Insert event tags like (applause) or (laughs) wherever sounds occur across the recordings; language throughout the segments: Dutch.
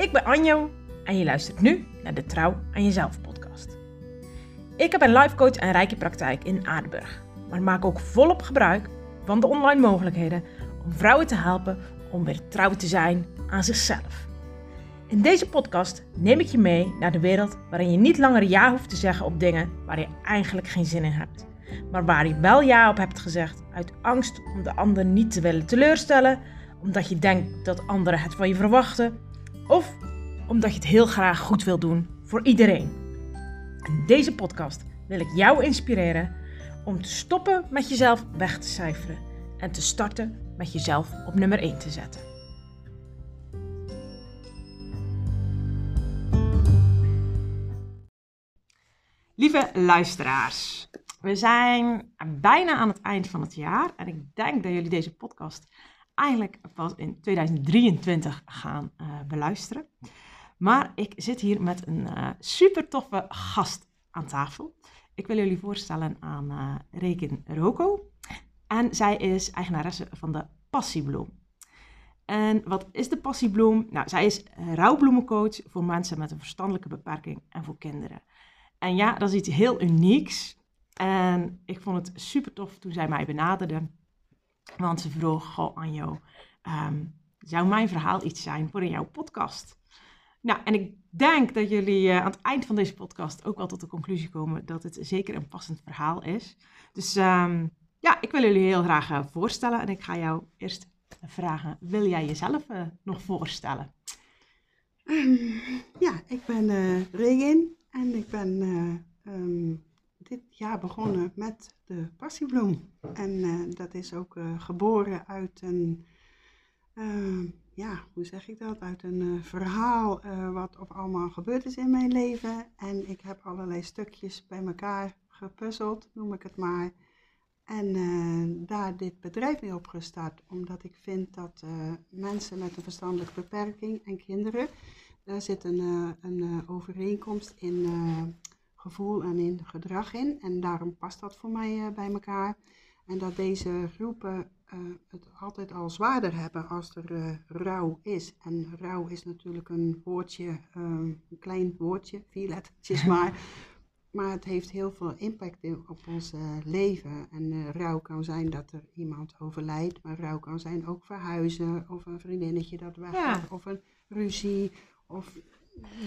Ik ben Anjo en je luistert nu naar de Trouw aan Jezelf podcast. Ik heb een life coach en rijke praktijk in Aardenburg, maar maak ook volop gebruik van de online mogelijkheden om vrouwen te helpen om weer trouw te zijn aan zichzelf. In deze podcast neem ik je mee naar de wereld waarin je niet langer ja hoeft te zeggen op dingen waar je eigenlijk geen zin in hebt, maar waar je wel ja op hebt gezegd uit angst om de ander niet te willen teleurstellen, omdat je denkt dat anderen het van je verwachten of omdat je het heel graag goed wil doen voor iedereen. In deze podcast wil ik jou inspireren om te stoppen met jezelf weg te cijferen en te starten met jezelf op nummer 1 te zetten. Lieve luisteraars, we zijn bijna aan het eind van het jaar en ik denk dat jullie deze podcast eigenlijk pas in 2023 gaan uh, beluisteren. Maar ik zit hier met een uh, super toffe gast aan tafel. Ik wil jullie voorstellen aan uh, Reken Roko. En zij is eigenaresse van de Passiebloem. En wat is de Passiebloem? Nou, zij is rouwbloemencoach voor mensen met een verstandelijke beperking en voor kinderen. En ja, dat is iets heel unieks. En ik vond het super tof toen zij mij benaderde. Want ze vroeg, goh Anjo, um, zou mijn verhaal iets zijn voor in jouw podcast? Nou, en ik denk dat jullie uh, aan het eind van deze podcast ook wel tot de conclusie komen dat het zeker een passend verhaal is. Dus um, ja, ik wil jullie heel graag uh, voorstellen. En ik ga jou eerst vragen, wil jij jezelf uh, nog voorstellen? Ja, ik ben Regin en ik ben um, dit jaar begonnen met de passiebloem. En dat is ook geboren uit een ja, hoe zeg ik dat? Uit een verhaal wat of allemaal gebeurd is in mijn leven. En ik heb allerlei stukjes bij elkaar gepuzzeld, noem ik het maar. En daar dit bedrijf mee opgestart, omdat ik vind dat mensen met een verstandelijke beperking en kinderen, daar zit een, een overeenkomst in gevoel en in gedrag in. En daarom past dat voor mij bij elkaar. En dat deze groepen uh, het altijd al zwaarder hebben als er uh, rouw is. En rouw is natuurlijk een woordje, um, een klein woordje, vier lettertjes (laughs) maar. Maar het heeft heel veel impact op ons uh, leven. En rouw kan zijn dat er iemand overlijdt, maar rouw kan zijn ook verhuizen, of een vriendinnetje dat weggaat, ja. of een ruzie, of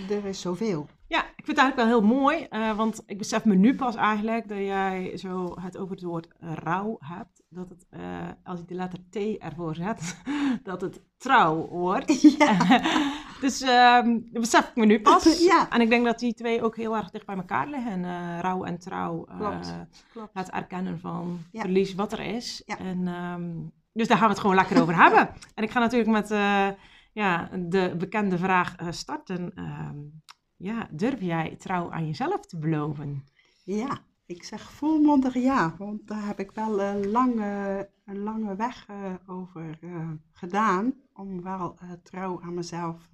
er is zoveel. Ja, ik vind het eigenlijk wel heel mooi, uh, want ik besef me nu pas eigenlijk dat jij zo het over het woord rouw hebt. Dat het, uh, als ik de letter T ervoor zet, (laughs) dat het trouw wordt. (laughs) Ja. (laughs) dus um, dat besef ik me nu pas. Ja. En ik denk dat die twee ook heel erg dicht bij elkaar liggen. Uh, rouw en trouw. Klopt. Klopt. Het erkennen van ja. verlies wat er is. Ja. En, um, dus daar gaan we het gewoon lekker over hebben. En ik ga natuurlijk met ja, de bekende vraag uh, starten. Uh, ja, durf jij trouw aan jezelf te beloven? Ja, ik zeg volmondig ja, want daar heb ik wel een lange, een lange weg uh, over uh, gedaan om wel trouw aan mezelf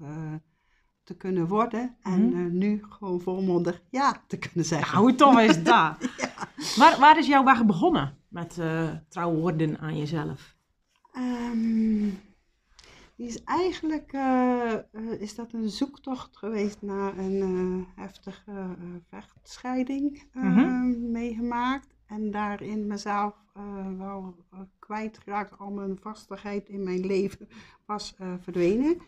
te kunnen worden en mm. nu gewoon volmondig ja te kunnen zeggen. Hoe tof is dat? ja. waar, waar is jouw weg begonnen met trouw worden aan jezelf? Um, die is eigenlijk uh, is dat een zoektocht geweest naar een uh, heftige vechtscheiding mm-hmm. meegemaakt. En daarin mezelf wel kwijtgeraakt. Al mijn vastigheid in mijn leven was verdwenen.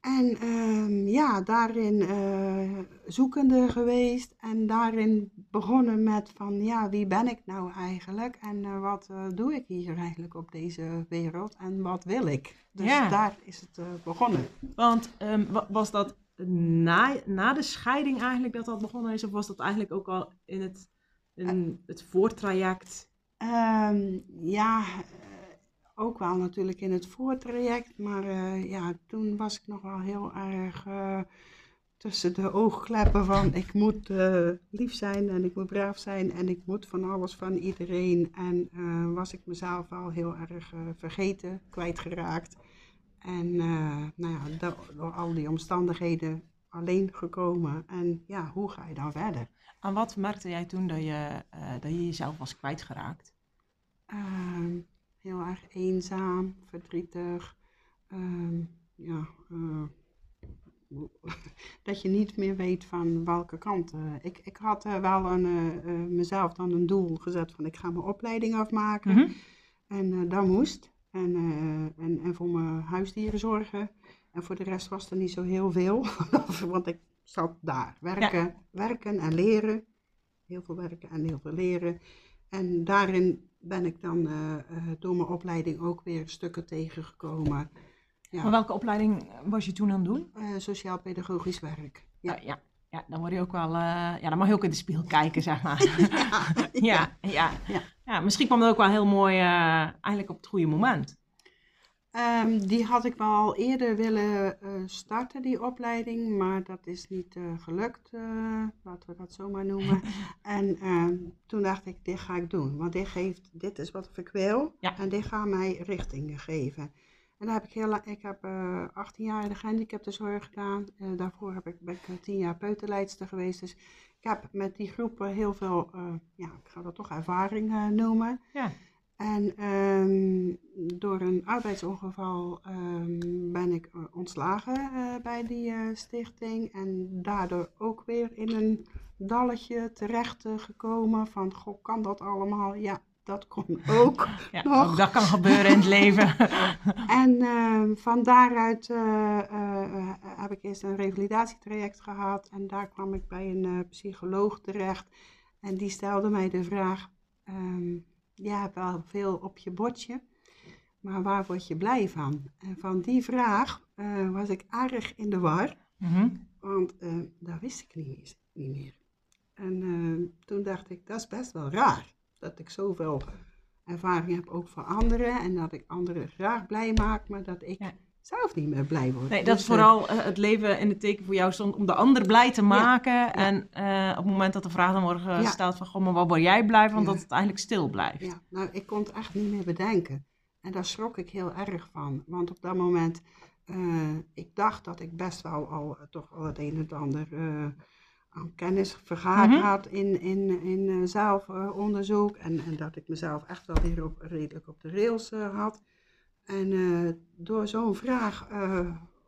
En um, ja, daarin uh, zoekende geweest en daarin begonnen met van ja, wie ben ik nou eigenlijk en uh, wat uh, doe ik hier eigenlijk op deze wereld en wat wil ik. Dus ja. daar is het begonnen. Want um, was dat na, na de scheiding eigenlijk dat dat begonnen is of was dat eigenlijk ook al in het, in het voortraject? Um, ja, ook wel natuurlijk in het voortraject, maar uh, ja, toen was ik nog wel heel erg uh, tussen de oogkleppen van ik moet uh, lief zijn en ik moet braaf zijn en ik moet van alles van iedereen. En was ik mezelf wel heel erg vergeten, kwijtgeraakt. En nou ja, door, door al die omstandigheden alleen gekomen. En ja, hoe ga je dan verder? En wat merkte jij toen dat je, dat je jezelf was kwijtgeraakt? Ehm, heel erg eenzaam, verdrietig. Um, ja, uh, (laughs) dat je niet meer weet van welke kant. eh. ik, ik had eh, wel een, eh, eh, mezelf dan een doel gezet van ik ga mijn opleiding afmaken. Mhm. En eh, dat moest. En, eh, en, en voor mijn huisdieren zorgen. En voor de rest was er niet zo heel veel. (laughs) Want ik zat daar. Werken, werken en leren. Heel veel werken en heel veel leren. En daarin ben ik dan eh, eh, door mijn opleiding ook weer stukken tegengekomen. Ja, Maar welke opleiding was je toen aan het doen? eh, sociaal-pedagogisch werk. Ja. Ja. ja. Ja, dan word je ook wel, eh, ja, dan mag je ook in de spiegel kijken, zeg maar. (laughs) ja, ja. Ja. ja. misschien kwam dat ook wel heel mooi, eh, eigenlijk op het goede moment. Ehm, die had ik wel al eerder willen eh, starten, die opleiding, maar dat is niet eh, gelukt, eh, laten we dat zo maar noemen. (laughs) en ehm, toen dacht ik, dit ga ik doen, want dit, geeft, dit is wat ik wil Ja. en dit gaat mij richting geven. En daar heb ik heel lang, ik heb eh 18 jaar in de gehandicaptenzorg gedaan. Daarvoor heb ik, ben ik eh, 10 jaar peuterleidster geweest. Dus ik heb met die groepen heel veel, ja, ik ga dat toch ervaring noemen. Ja. En ehm, door een arbeidsongeval ehm, ben ik eh, ontslagen eh, bij die eh, stichting. En daardoor ook weer in een dalletje terecht gekomen van, goh, kan dat allemaal? Ja, dat kon (laughs) ook. Ja, Nog. ook dat kan gebeuren in het leven. (laughs) En ehm, van daaruit heb ik eerst een revalidatietraject gehad. En daar kwam ik bij een psycholoog terecht. En die stelde mij de vraag: Je hebt wel veel op je bordje, maar waar word je blij van? En van die vraag eh, was ik erg in de war. Mhm. Want eh, dat wist ik niet meer. Niet meer. En eh, toen dacht ik, dat is best wel raar. Dat ik zoveel ervaring heb ook voor anderen. En dat ik anderen graag blij maak, maar dat ik Ja. Zelf niet meer blij word. Nee, dat Dus, is vooral eh, het leven in het teken voor jou stond om de ander blij te maken. En eh, op het moment dat de vraag dan wordt gesteld van, goh, maar waar word jij blij van? Dat het eigenlijk stil blijft. eh, ja, nou, ik kon het echt niet meer bedenken. En daar schrok ik heel erg van. Want op dat moment, eh, ik dacht dat ik best wel al eh, toch al het een en het ander eh, aan kennis vergaard Mhm. had in, in, in eh, zelfonderzoek. En, en dat ik mezelf echt wel weer op, redelijk op de rails eh, had. En eh, door zo'n vraag eh,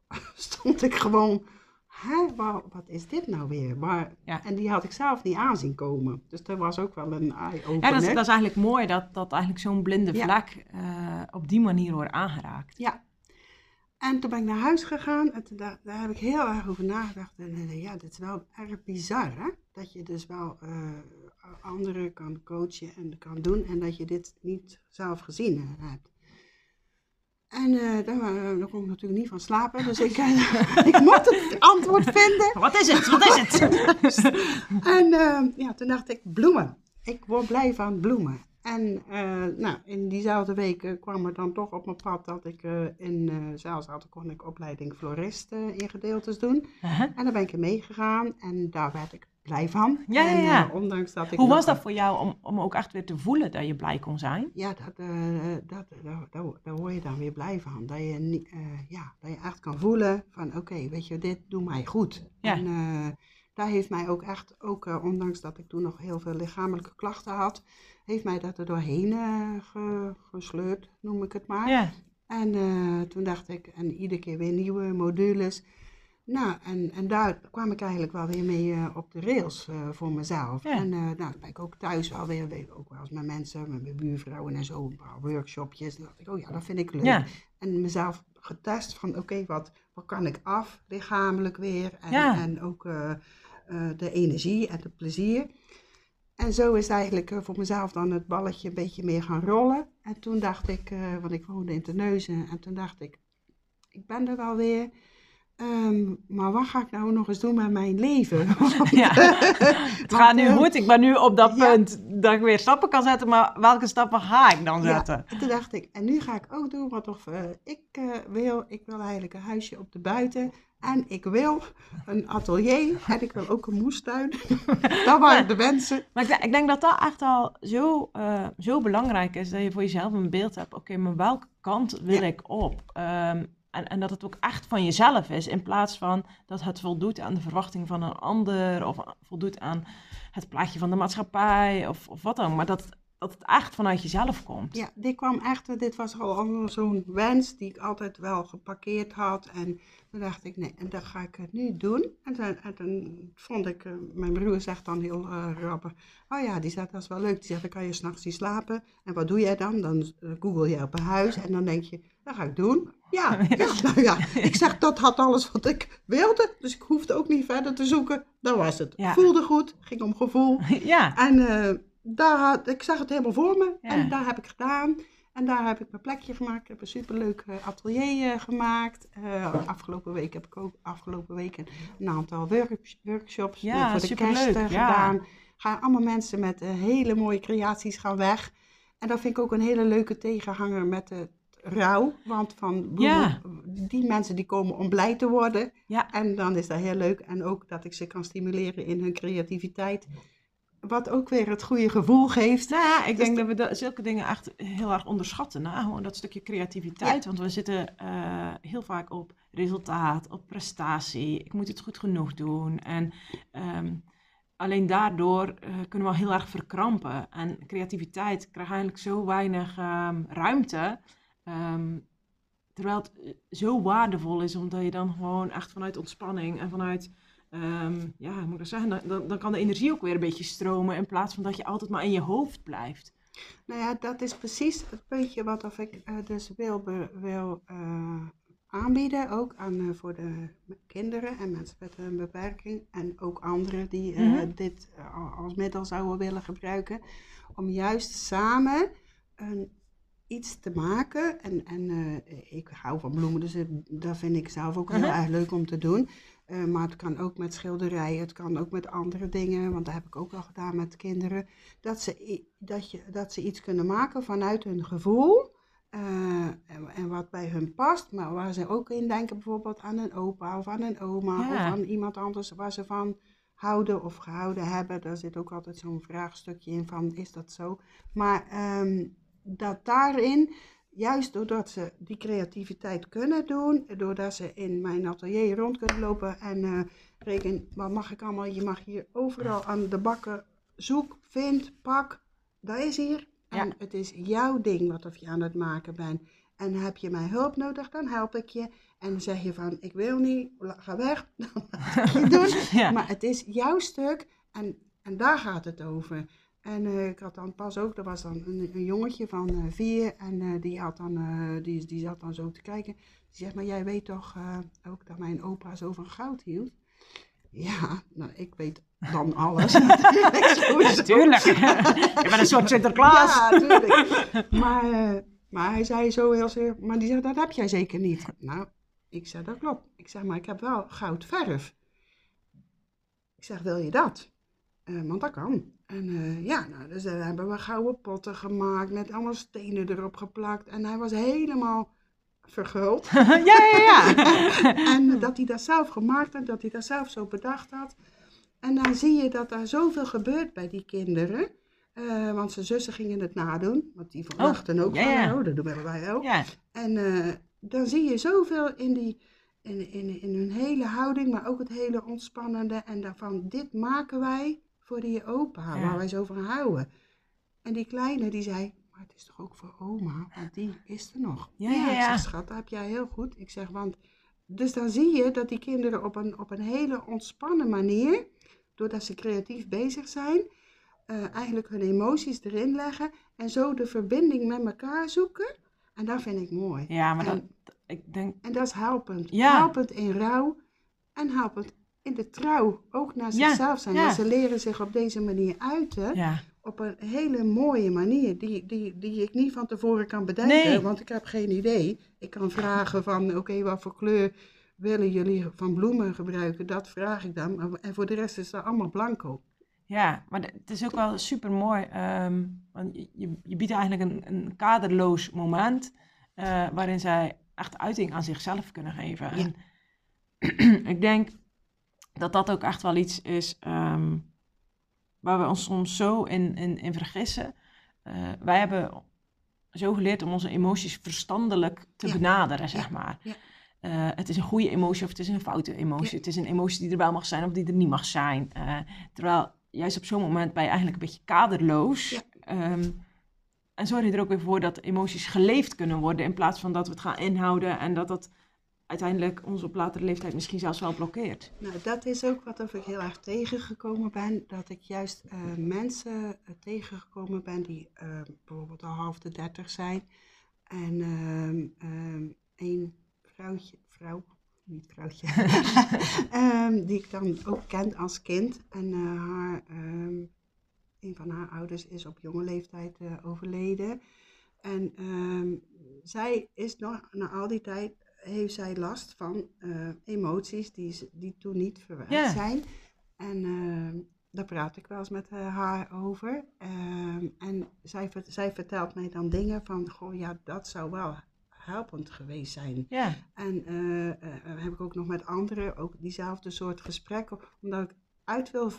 (laughs) stond ik gewoon, hè, wat is dit nou weer? Maar, Ja. En die had ik zelf niet aanzien komen. Dus dat was ook wel een eye-opener. Ja, dat, is- dat is eigenlijk mooi dat, dat eigenlijk zo'n blinde Ja. vlek eh, op die manier wordt aangeraakt. Ja. En toen ben ik naar huis gegaan en toen da- daar heb ik heel erg over nagedacht. En ja, dit is wel erg bizar, hè? Dat je dus wel anderen kan coachen en kan doen en dat je dit niet zelf gezien hebt. En eh, daar, kon ik natuurlijk niet van slapen, dus ik, eh, (laughs) ik mocht het antwoord vinden. Wat is het? Wat is het? (laughs) En ja, toen dacht ik, bloemen. Ik word blij van bloemen. En nou, in diezelfde week kwam er dan toch op mijn pad dat ik in uh, Zeilzaten kon ik opleiding florist in gedeeltes doen. En daar ben ik in meegegaan en daar werd ik blij van. Ja, ja, en, eh, ondanks dat ik Hoe was dat voor jou om, om ook echt weer te voelen dat je blij kon zijn? Ja, dat, eh, dat, daar, daar, daar word je dan weer blij van. Dat je, niet, eh, ja, dat je echt kan voelen van oké, weet je, dit doet mij goed. Ja. En daar heeft mij ook echt, ook ondanks dat ik toen nog heel veel lichamelijke klachten had, heeft mij dat er doorheen ge, gesleurd, noem ik het maar. Ja. En toen dacht ik, en iedere keer weer nieuwe modules. Nou, en, en daar kwam ik eigenlijk wel weer mee uh, op de rails uh, voor mezelf. Ja. En uh, nou, dan ben ik ook thuis wel weer, ook wel eens met mensen, met mijn buurvrouwen en zo, een paar workshopjes. Dan dacht ik, oh ja, dat vind ik leuk. Ja. En mezelf getest van, oké, okay, wat, wat kan ik af, lichamelijk weer. En, Ja. en ook de energie en het plezier. En zo is eigenlijk voor mezelf dan het balletje een beetje meer gaan rollen. En toen dacht ik, want ik woonde in Terneuzen, en toen dacht ik, ik ben er wel weer. Um, maar wat ga ik nou nog eens doen met mijn leven? (laughs) ja. het gaat nu goed. Ik ben nu op dat ja. punt dat ik weer stappen kan zetten. Maar welke stappen ga ik dan zetten? Ja, toen dacht ik, en nu ga ik ook doen wat of, uh, ik uh, wil. Ik wil eigenlijk een huisje op de buiten. En ik wil een atelier. En ik wil ook een moestuin. (laughs) dat waren de wensen. Maar ik, ik, denk dat dat echt al zo, uh, zo belangrijk is. Dat je voor jezelf een beeld hebt. Oké, okay, maar welke kant wil ik op? Um, en, en, dat het ook echt van jezelf is, in plaats van dat het voldoet aan de verwachting van een ander of voldoet aan het plaatje van de maatschappij of, of wat dan. Maar dat, dat het echt vanuit jezelf komt. Ja, dit kwam echt, dit was al zo'n wens die ik altijd wel geparkeerd had. En toen dacht ik, nee, en dat ga ik het nu doen. En toen vond ik, eh, mijn broer zegt dan heel uh, grappig, oh ja, die zegt, dat is wel leuk. Die zegt, dan kan je s'nachts niet slapen. En wat doe jij dan? Dan uh, google je op een huis en dan denk je, dat ga ik doen. Ja, (laughs) ja, (laughs) nou ja, ik zeg, dat had alles wat ik wilde. Dus ik hoefde ook niet verder te zoeken. Dat was het. Ja. Voelde goed, ging om gevoel. (laughs) Ja, En daar had, ik zag het helemaal voor me. Ja. En daar heb ik gedaan. En daar heb ik mijn plekje gemaakt. Ik heb een superleuk uh, atelier uh, gemaakt. afgelopen week heb ik ook afgelopen week een, een aantal work, workshops ja, voor de kerst gedaan. Gaan allemaal mensen met hele mooie creaties gaan weg. En dat vind ik ook een hele leuke tegenhanger met de rouw. Want van Ja. die mensen die komen om blij te worden. Ja. En dan is dat heel leuk. En ook dat ik ze kan stimuleren in hun creativiteit. Wat ook weer het goede gevoel geeft. Nou ja, ik Dus denk dat we dat, zulke dingen echt heel erg onderschatten. Nou, gewoon dat stukje creativiteit. Want we zitten uh, heel vaak op resultaat, op prestatie. Ik moet het goed genoeg doen. En um, alleen daardoor uh, kunnen we al heel erg verkrampen. En creativiteit krijgt eigenlijk zo weinig um, ruimte. Um, terwijl het eh, zo waardevol is, omdat je dan gewoon echt vanuit ontspanning en vanuit Um, ja, hoe moet ik dat zeggen? Dan, dan, kan de energie ook weer een beetje stromen in plaats van dat je altijd maar in je hoofd blijft. Nou ja, dat is precies het puntje wat of ik uh, dus wil, wil uh, aanbieden, ook aan, uh, voor de kinderen en mensen met een beperking en ook anderen die mm -hmm. dit als middel zouden willen gebruiken, om juist samen een, iets te maken. En, en ik hou van bloemen, dus dat vind ik zelf ook heel Mhm. erg leuk om te doen. Uh, maar het kan ook met schilderijen, het kan ook met andere dingen, want dat heb ik ook al gedaan met kinderen. Dat ze, dat je, dat ze iets kunnen maken vanuit hun gevoel uh, en, en, wat bij hun past, maar waar ze ook in denken, bijvoorbeeld aan een opa of aan een oma Ja. of aan iemand anders waar ze van houden of gehouden hebben. Daar zit ook altijd zo'n vraagstukje in van, is dat zo? Maar um, dat daarin juist doordat ze die creativiteit kunnen doen, doordat ze in mijn atelier rond kunnen lopen en uh, reken, wat mag ik allemaal? Je mag hier overal aan de bakken zoek, vind, pak, dat is hier. En Ja. het is jouw ding wat of je aan het maken bent. En heb je mijn hulp nodig, dan help ik je. En zeg je van, ik wil niet, ga weg, (laughs) dan laat ik je doen. (laughs) Ja. Maar het is jouw stuk en, en daar gaat het over. En eh, ik had dan pas ook, er was dan een, een jongetje van eh, vier en eh, die, had dan, die, die zat dan zo te kijken. Die zegt, maar jij weet toch ook dat mijn opa zo van goud hield? Ja, nou ik weet dan alles. (laughs) (laughs) natuurlijk. Natuurlijk. Je bent een soort Sinterklaas. Ja, natuurlijk. Maar, maar hij zei zo heel zeer, maar die zegt, dat heb jij zeker niet. Nou, ik zeg, dat klopt. Ik zeg, maar ik heb wel goud verf. Ik zeg, wil je dat? Want dat kan. En eh, ja, nou, dus dan hebben we gouden potten gemaakt met allemaal stenen erop geplakt. En hij was helemaal verguld. (laughs) ja, ja, ja. (laughs) en dat hij dat zelf gemaakt had, dat hij dat zelf zo bedacht had. En dan zie je dat er zoveel gebeurt bij die kinderen. Eh, want zijn zussen gingen het nadoen. Want die verwachten ook ja, van, ja. oh, dat doen wij ook. ja. En eh, dan zie je zoveel in, die, in, in, in hun hele houding, maar ook het hele ontspannende. En daarvan, dit maken wij voor die opa, Ja. waar wij zo van houden. En die kleine, die zei, maar het is toch ook voor oma, want die is er nog. Ja, ja, ik ja. zeg, schat, dat heb jij heel goed. Ik zeg, want... Dus dan zie je dat die kinderen op een, op een hele ontspannen manier, doordat ze creatief bezig zijn, eh, eigenlijk hun emoties erin leggen en zo de verbinding met elkaar zoeken. En dat vind ik mooi. Ja, maar dat, En- ik denk, En dat is helpend. Ja. Helpend in rouw en helpend in de trouw. Ook naar zichzelf zijn. ja. Ze leren zich op deze manier uiten. ja. Op een hele mooie manier. Die, die, die ik niet van tevoren kan bedenken. Nee. Want ik heb geen idee. Ik kan vragen van oké, wat voor kleur willen jullie van bloemen gebruiken? Dat vraag ik dan. En voor de rest is dat allemaal blanco. Ja, maar het is ook wel super mooi. want je, je- biedt eigenlijk een, een kaderloos moment eh, waarin zij echt uiting aan zichzelf kunnen geven. Ja. En (clears throat) ik denk dat dat ook echt wel iets is ehm, waar we ons soms zo in, in, in vergissen. Eh, wij hebben zo geleerd om onze emoties verstandelijk te Ja. benaderen, zeg maar. Ja. Eh, het is een goede emotie of het is een foute emotie. Ja. Het is een emotie die er wel mag zijn of die er niet mag zijn. Eh, terwijl juist op zo'n moment ben je eigenlijk een beetje kaderloos. Ehm, en zorg je er ook weer voor dat emoties geleefd kunnen worden in plaats van dat we het gaan inhouden en dat dat uiteindelijk ons op latere leeftijd misschien zelfs wel blokkeert. Nou, dat is ook wat ik heel erg tegengekomen ben. Dat ik juist uh, mensen uh, tegengekomen ben die uh, bijvoorbeeld al half de dertig zijn. En um, een vrouwtje, vrouw, niet vrouwtje, um, (laughs) die ik dan ook ken als kind. En haar, um, een van haar ouders is op jonge leeftijd overleden. En zij is nog na al die tijd heeft zij last van uh, emoties die, die toen niet verwerkt zijn. En uh, daar praat ik wel eens met uh, haar over. Ehm, en zij, zij vertelt mij dan dingen van, goh ja, dat zou wel helpend geweest zijn. Ja. En heb ik ook nog met anderen ook diezelfde soort gesprekken, omdat ik uit wil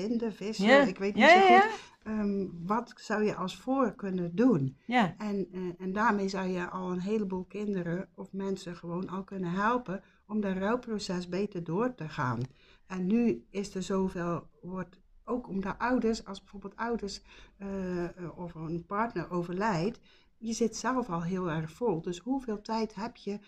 vinden, vissen, ik weet niet zo goed. Um, wat zou je als voor kunnen doen? Ja. En, uh, en daarmee zou je al een heleboel kinderen of mensen gewoon al kunnen helpen om dat rouwproces beter door te gaan. En nu is er zoveel, wordt ook omdat ouders, als bijvoorbeeld ouders uh, of een partner overlijdt, je zit zelf al heel erg vol. Dus hoeveel tijd heb je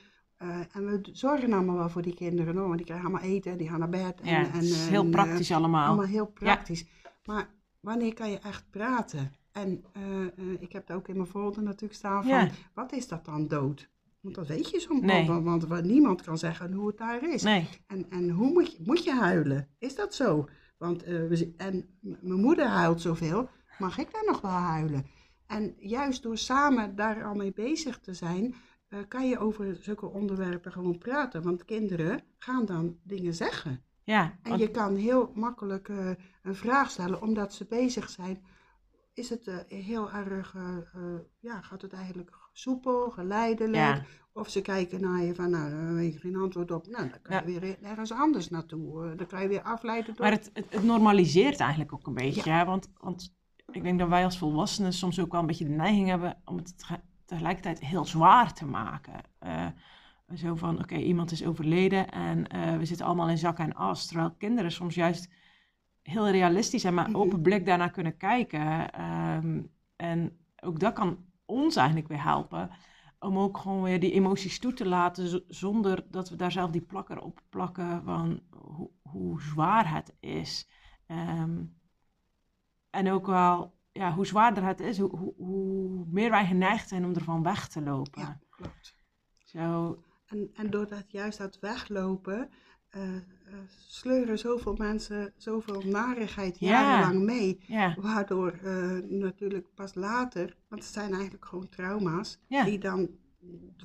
uh, en we zorgen allemaal wel voor die kinderen hoor, want die krijgen allemaal eten, die gaan naar bed. En, ja, het is en, heel en, praktisch allemaal. Allemaal heel praktisch. Ja. Maar wanneer kan je echt praten? En uh, ik heb het ook in mijn folder natuurlijk staan van, ja. wat is dat dan dood? Want dat weet je soms nee. want, want, want, niemand kan zeggen hoe het daar is. Nee. En, en hoe moet je, moet je huilen? Is dat zo? Want, uh, we, en mijn moeder huilt zoveel, mag ik dan nog wel huilen? En juist door samen daar al mee bezig te zijn, uh, kan je over zulke onderwerpen gewoon praten. Want kinderen gaan dan dingen zeggen. Ja, en je kan heel makkelijk uh, een vraag stellen, omdat ze bezig zijn. Is het uh, heel erg, ja, gaat het eigenlijk soepel, geleidelijk? Ja. Of ze kijken naar je van, nou, daar weet je geen antwoord op. Nou, dan kan je weer ergens anders naartoe. dan kan je weer afleiden door... Maar het, het, het normaliseert eigenlijk ook een beetje. Ja. Want, want ik denk dat wij als volwassenen soms ook wel een beetje de neiging hebben om het tegelijkertijd heel zwaar te maken. Uh, zo van, oké, okay, iemand is overleden en uh, we zitten allemaal in zak en as. Terwijl kinderen soms juist heel realistisch en maar open blik daarnaar kunnen kijken. Um, en ook dat kan ons eigenlijk weer helpen om ook gewoon weer die emoties toe te laten zonder dat we daar zelf die plakker op plakken van hoe, hoe zwaar het is. Um, en ook wel ja, hoe zwaarder het is, hoe, hoe, hoe, meer wij geneigd zijn om ervan weg te lopen. Ja, klopt. Zo. En, en doordat juist dat weglopen, uh, uh, sleuren zoveel mensen zoveel narigheid jarenlang ja. mee. Waardoor uh, natuurlijk pas later, want het zijn eigenlijk gewoon trauma's, die dan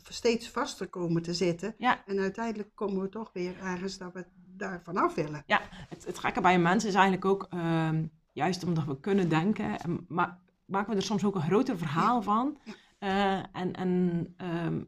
steeds vaster komen te zitten. Ja. En uiteindelijk komen we toch weer ergens dat we daar vanaf willen. Ja, het, het gekke bij een mens is eigenlijk ook ehm, juist omdat we kunnen denken, ma maken we er soms ook een groter verhaal van. Uh, en en um,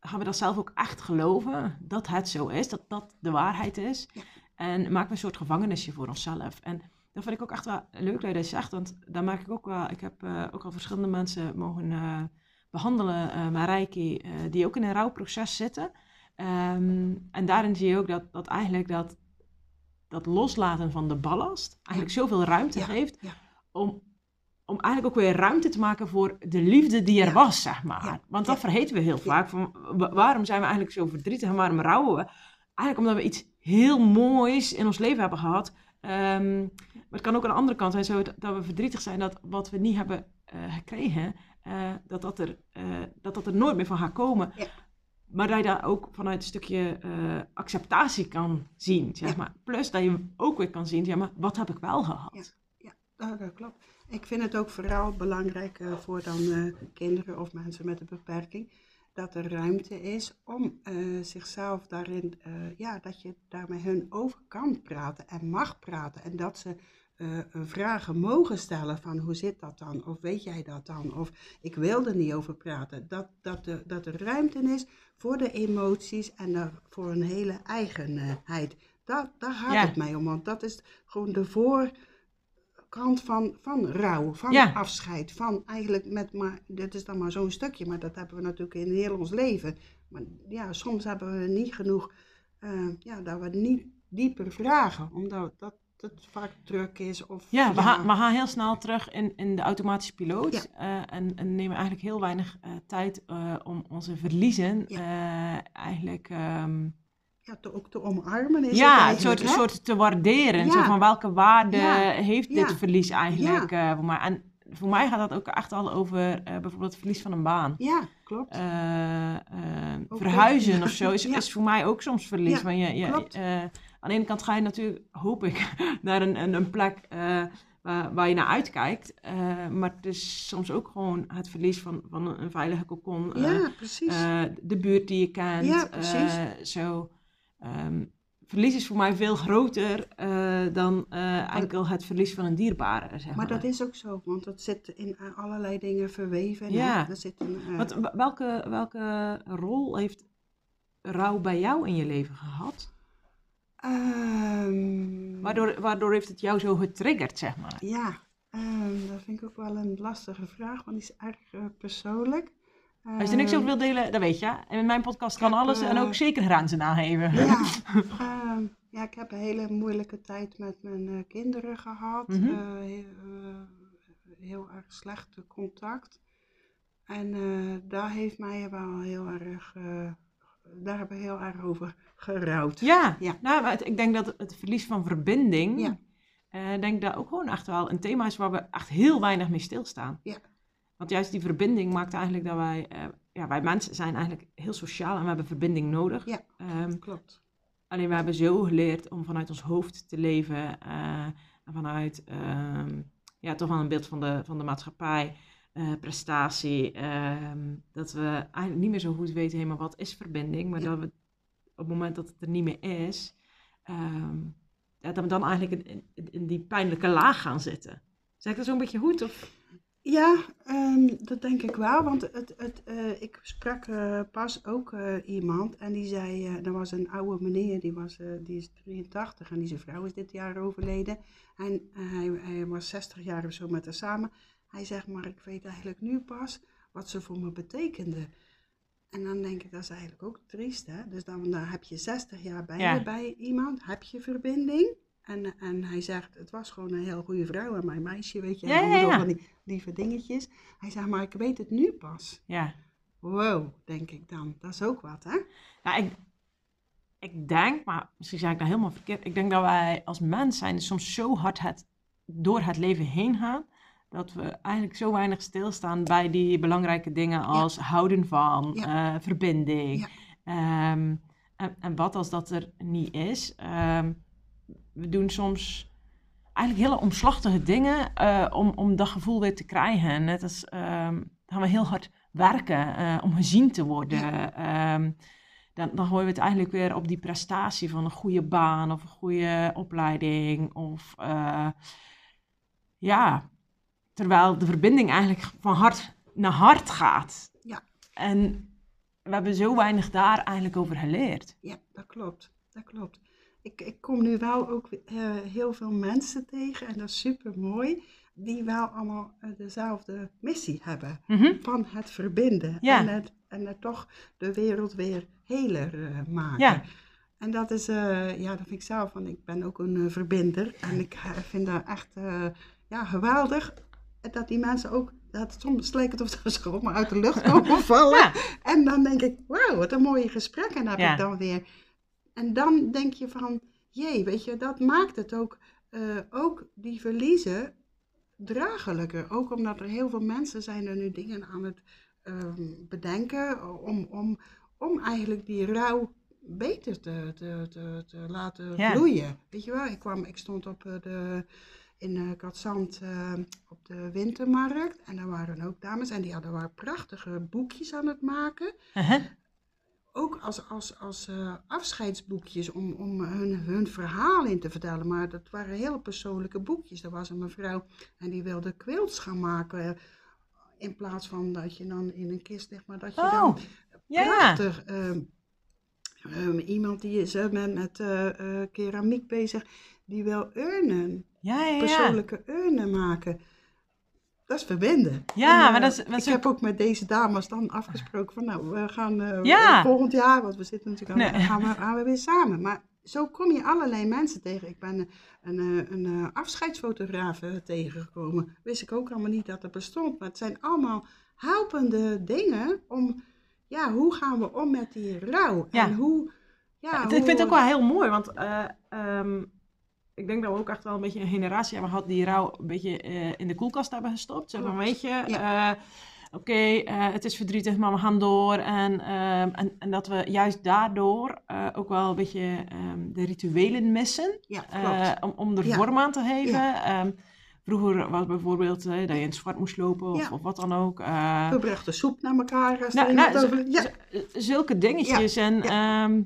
gaan we dat zelf ook echt geloven, dat het zo is, dat dat de waarheid is. En maken we een soort gevangenisje voor onszelf. En dat vind ik ook echt wel leuk dat je dat zegt, want daar merk ik ook wel, ik heb uh, ook al verschillende mensen mogen uh, behandelen met Reiki, die ook in een rouwproces zitten. Um, en daarin zie je ook dat, dat eigenlijk dat dat loslaten van de ballast eigenlijk zoveel ruimte ja, geeft om, om eigenlijk ook weer ruimte te maken voor de liefde die er Ja. was, zeg maar. Ja, Want dat ja. vergeten we heel vaak. Van, wa- waarom zijn we eigenlijk zo verdrietig en waarom rouwen we? Eigenlijk omdat we iets heel moois in ons leven hebben gehad. Ehm, maar het kan ook aan de andere kant zijn zo dat, dat we verdrietig zijn dat wat we niet hebben eh, gekregen, eh, dat, dat, er, eh, dat dat er nooit meer van gaat komen. Ja. Maar dat je dat ook vanuit een stukje eh, acceptatie kan zien, zeg Ja. maar. Plus dat je ook weer kan zien, zeg maar, wat heb ik wel gehad? Ja, dat klopt. Ik vind het ook vooral belangrijk eh, voor dan eh, kinderen of mensen met een beperking, dat er ruimte is om zichzelf daarin, ja, dat je daar met hun over kan praten en mag praten. En dat ze eh, vragen mogen stellen van hoe zit dat dan? Of weet jij dat dan? Of ik wil er niet over praten. Dat, dat, er, dat er ruimte is voor de emoties en voor een hele eigenheid. Dat, daar gaat Ja. het mij om, want dat is gewoon de voorkant van, van rouw, van Ja. afscheid, van eigenlijk met maar, dit is dan maar zo'n stukje, maar dat hebben we natuurlijk in heel ons leven. Maar ja, soms hebben we niet genoeg, eh, ja, dat we niet dieper vragen, omdat dat het vaak druk is. Of, Ja, we, Gaan, we gaan heel snel terug in, in de automatische piloot. Ja. eh, en, en nemen eigenlijk heel weinig eh, tijd eh, om onze verliezen eigenlijk ehm, ja, te, ook te omarmen is ja, een soort, soort te waarderen. Zo van welke waarde heeft dit verlies eigenlijk voor mij. En voor mij gaat dat ook echt al over bijvoorbeeld het verlies van een baan. Ja, klopt. Verhuizen of zo is, (laughs) is voor mij ook soms verlies. Want je, je, klopt. Aan de ene kant ga je natuurlijk, hoop ik, (laughs) naar een, een, een plek eh, waar, waar je naar uitkijkt. Eh, maar het is soms ook gewoon het verlies van, van een, veilige cocon. eh, ja, precies. de buurt die je kent. Ja, precies. zo. Ehm, verlies is voor mij veel groter eh, dan eh, enkel het verlies van een dierbare. Zeg maar, maar dat is ook zo, want dat zit in allerlei dingen verweven. Ja. Zit Wat, welke, welke rol heeft rouw bij jou in je leven gehad? Ehm, Waardoor, waardoor heeft het jou zo getriggerd, zeg maar? Ja, ehm, dat vind ik ook wel een lastige vraag, want die is erg eh, persoonlijk. Als je niks over Ehm, wil delen, dat weet je. En in mijn podcast kan heb, alles en eh, ook zeker grenzen aangeven. Ja, (laughs) ja, ik heb een hele moeilijke tijd met mijn eh, kinderen gehad. Mhm. He- heel erg slechte contact. En daar heeft mij wel heel erg, daar hebben we heel erg over gerouwd. Ja, Ja. Nou, maar het- ik denk dat het verlies van verbinding, Ja. eh, denk dat ook gewoon echt wel een thema is waar we echt heel weinig mee stilstaan. Ja. Want juist die verbinding maakt eigenlijk dat wij, eh, ja, wij mensen zijn eigenlijk heel sociaal en we hebben verbinding nodig. Ja. Ehm, Klopt. alleen we hebben zo geleerd om vanuit ons hoofd te leven eh, en vanuit, ehm, ja, toch wel een beeld van de, van de maatschappij, prestatie, ehm, dat we eigenlijk niet meer zo goed weten helemaal wat is verbinding, maar Ja. dat we het moment dat het er niet meer is, ehm, ja, dat we dan eigenlijk in, in, die pijnlijke laag gaan zitten. Zeg ik dat zo'n beetje goed? Of? Ja, ehm, dat denk ik wel. Want het, het, eh, ik sprak eh, pas ook eh, iemand en die zei, er was een oude meneer, die, was, die is 83 en die zijn vrouw is dit jaar overleden. En hij, hij was 60 jaar of zo met haar samen. Hij zegt, maar ik weet eigenlijk nu pas wat ze voor me betekende. En dan denk ik, dat is eigenlijk ook triest, hè. Dus dan, dan heb je 60 jaar bij Ja. je bij iemand, heb je verbinding. En, en hij zegt, het was gewoon een heel goede vrouw en mijn meisje, weet je. Ja, en ja, van die lieve dingetjes. Hij zegt, maar ik weet het nu pas. Ja. Wow, denk ik dan. Dat is ook wat, hè? Nou, ik, ik denk, maar misschien zeg ik dat helemaal verkeerd. Ik denk dat wij als mens zijn soms zo hard het, door het leven heen gaan. Dat we eigenlijk zo weinig stilstaan bij die belangrijke dingen als houden van, eh, verbinding. Ja. Ehm, en, en wat als dat er niet is? Ehm, we doen soms eigenlijk hele omslachtige dingen eh, om, om dat gevoel weer te krijgen. Net als ehm, gaan we heel hard werken eh, om gezien te worden. Ehm, dan, dan gooien we het eigenlijk weer op die prestatie van een goede baan of een goede opleiding. Of ja, terwijl de verbinding eigenlijk van hart naar hart gaat. Ja. En we hebben zo weinig daar eigenlijk over geleerd. Ja, dat klopt. Dat klopt. Ik, ik kom nu wel ook eh, heel veel mensen tegen en dat is super mooi. Die wel allemaal eh, dezelfde missie hebben. Mhm. Van het verbinden. Ja. En, het, en het toch de wereld weer heler eh, maken. Ja. En dat is, ja, dat vind ik zelf, want ik ben ook een verbinder. En ik vind dat echt ja, geweldig dat die mensen ook, dat soms lijkt het of ze gewoon maar uit de lucht komen (laughs) vallen. Ja. En dan denk ik, wauw, wat een mooie gesprekken heb Ja. ik dan weer. En dan denk je van, jee, weet je, dat maakt het ook, eh, ook die verliezen draaglijker. Ook omdat er heel veel mensen zijn er nu dingen aan het ehm, bedenken om, om, om eigenlijk die rouw beter te, te, te, te laten Ja. vloeien. Weet je wel, ik, kwam, ik stond op eh, de, in uh, Katzand eh, op de wintermarkt en daar waren ook dames en die hadden waar prachtige boekjes aan het maken Uh-huh. ook als, als, als eh, afscheidsboekjes om, om hun, hun verhaal in te vertellen. Maar dat waren hele persoonlijke boekjes. Er was een mevrouw en die wilde quilts gaan maken. eh, In plaats van dat je dan in een kist ligt, maar dat je Oh, dan Ja. prachtig... ehm, iemand die is met, met eh, eh, keramiek bezig, die wil urnen, Ja, ja, ja. persoonlijke urnen maken. Dat is verbinden. Ja, En, eh, maar dat is- dat is ik heb ook met deze dames dan afgesproken van nou, we gaan volgend jaar, want we zitten natuurlijk aan, Nee. gaan, we, gaan we weer samen. Maar zo kom je allerlei mensen tegen. Ik ben een, een, een, afscheidsfotograaf tegengekomen. Wist ik ook allemaal niet dat dat bestond. Maar het zijn allemaal helpende dingen om, ja, hoe gaan we om met die rouw? Ja. En hoe, ja, ik hoe- vind het ook wel heel mooi, want eh, ehm, ik denk dat we ook echt wel een beetje een generatie hebben gehad die rouw een beetje eh, in de koelkast hebben gestopt. Van, Klopt. weet je, eh, oké, het is verdrietig, maar we gaan door. En, ehm, en, en dat we juist daardoor ook wel een beetje ehm, de rituelen missen. Ja, om, om er vorm aan te geven. Vroeger was bijvoorbeeld eh, dat je in het zwart moest lopen of, Ja. of wat dan ook. eh, we brachten soep naar elkaar. als nou, nou, over- ja, zulke dingetjes. En ehm,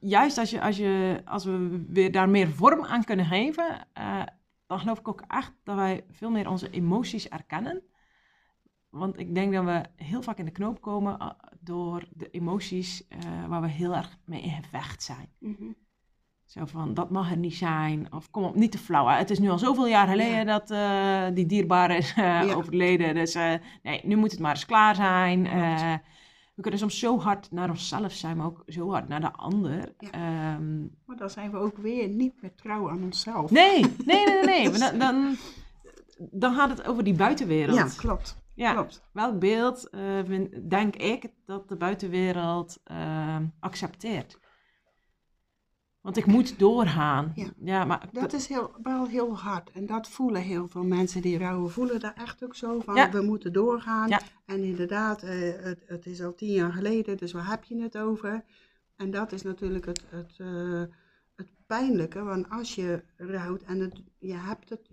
juist als, je, als, je, als we weer daar meer vorm aan kunnen geven, eh, dan geloof ik ook echt dat wij veel meer onze emoties erkennen. Want ik denk dat we heel vaak in de knoop komen eh, door de emoties eh, waar we heel erg mee in gevecht zijn. Mhm. Zo van, dat mag er niet zijn. Of kom op, niet te flauw. hè. Het is nu al zoveel jaar geleden Ja. dat eh, die dierbare is eh, Ja. overleden. Dus eh, nee, nu moet het maar eens klaar zijn. We kunnen soms zo hard naar onszelf zijn, maar ook zo hard naar de ander. Ehm, Maar dan zijn we ook weer niet meer trouw aan onszelf. nee, nee, nee, nee. (laughs) dan, dan, dan gaat het over die buitenwereld. Ja, klopt. Ja, klopt. welk beeld denk ik dat de buitenwereld ehm, accepteert? Want ik moet doorgaan. Ja. maar Dat is heel, wel heel hard. En dat voelen heel veel mensen die rouwen, voelen daar echt ook zo van. Ja. We moeten doorgaan. Ja. En inderdaad, eh, het, het is al tien jaar geleden, dus waar heb je het over? En dat is natuurlijk het, het, eh, het pijnlijke. Want als je rouwt en het, je, hebt het,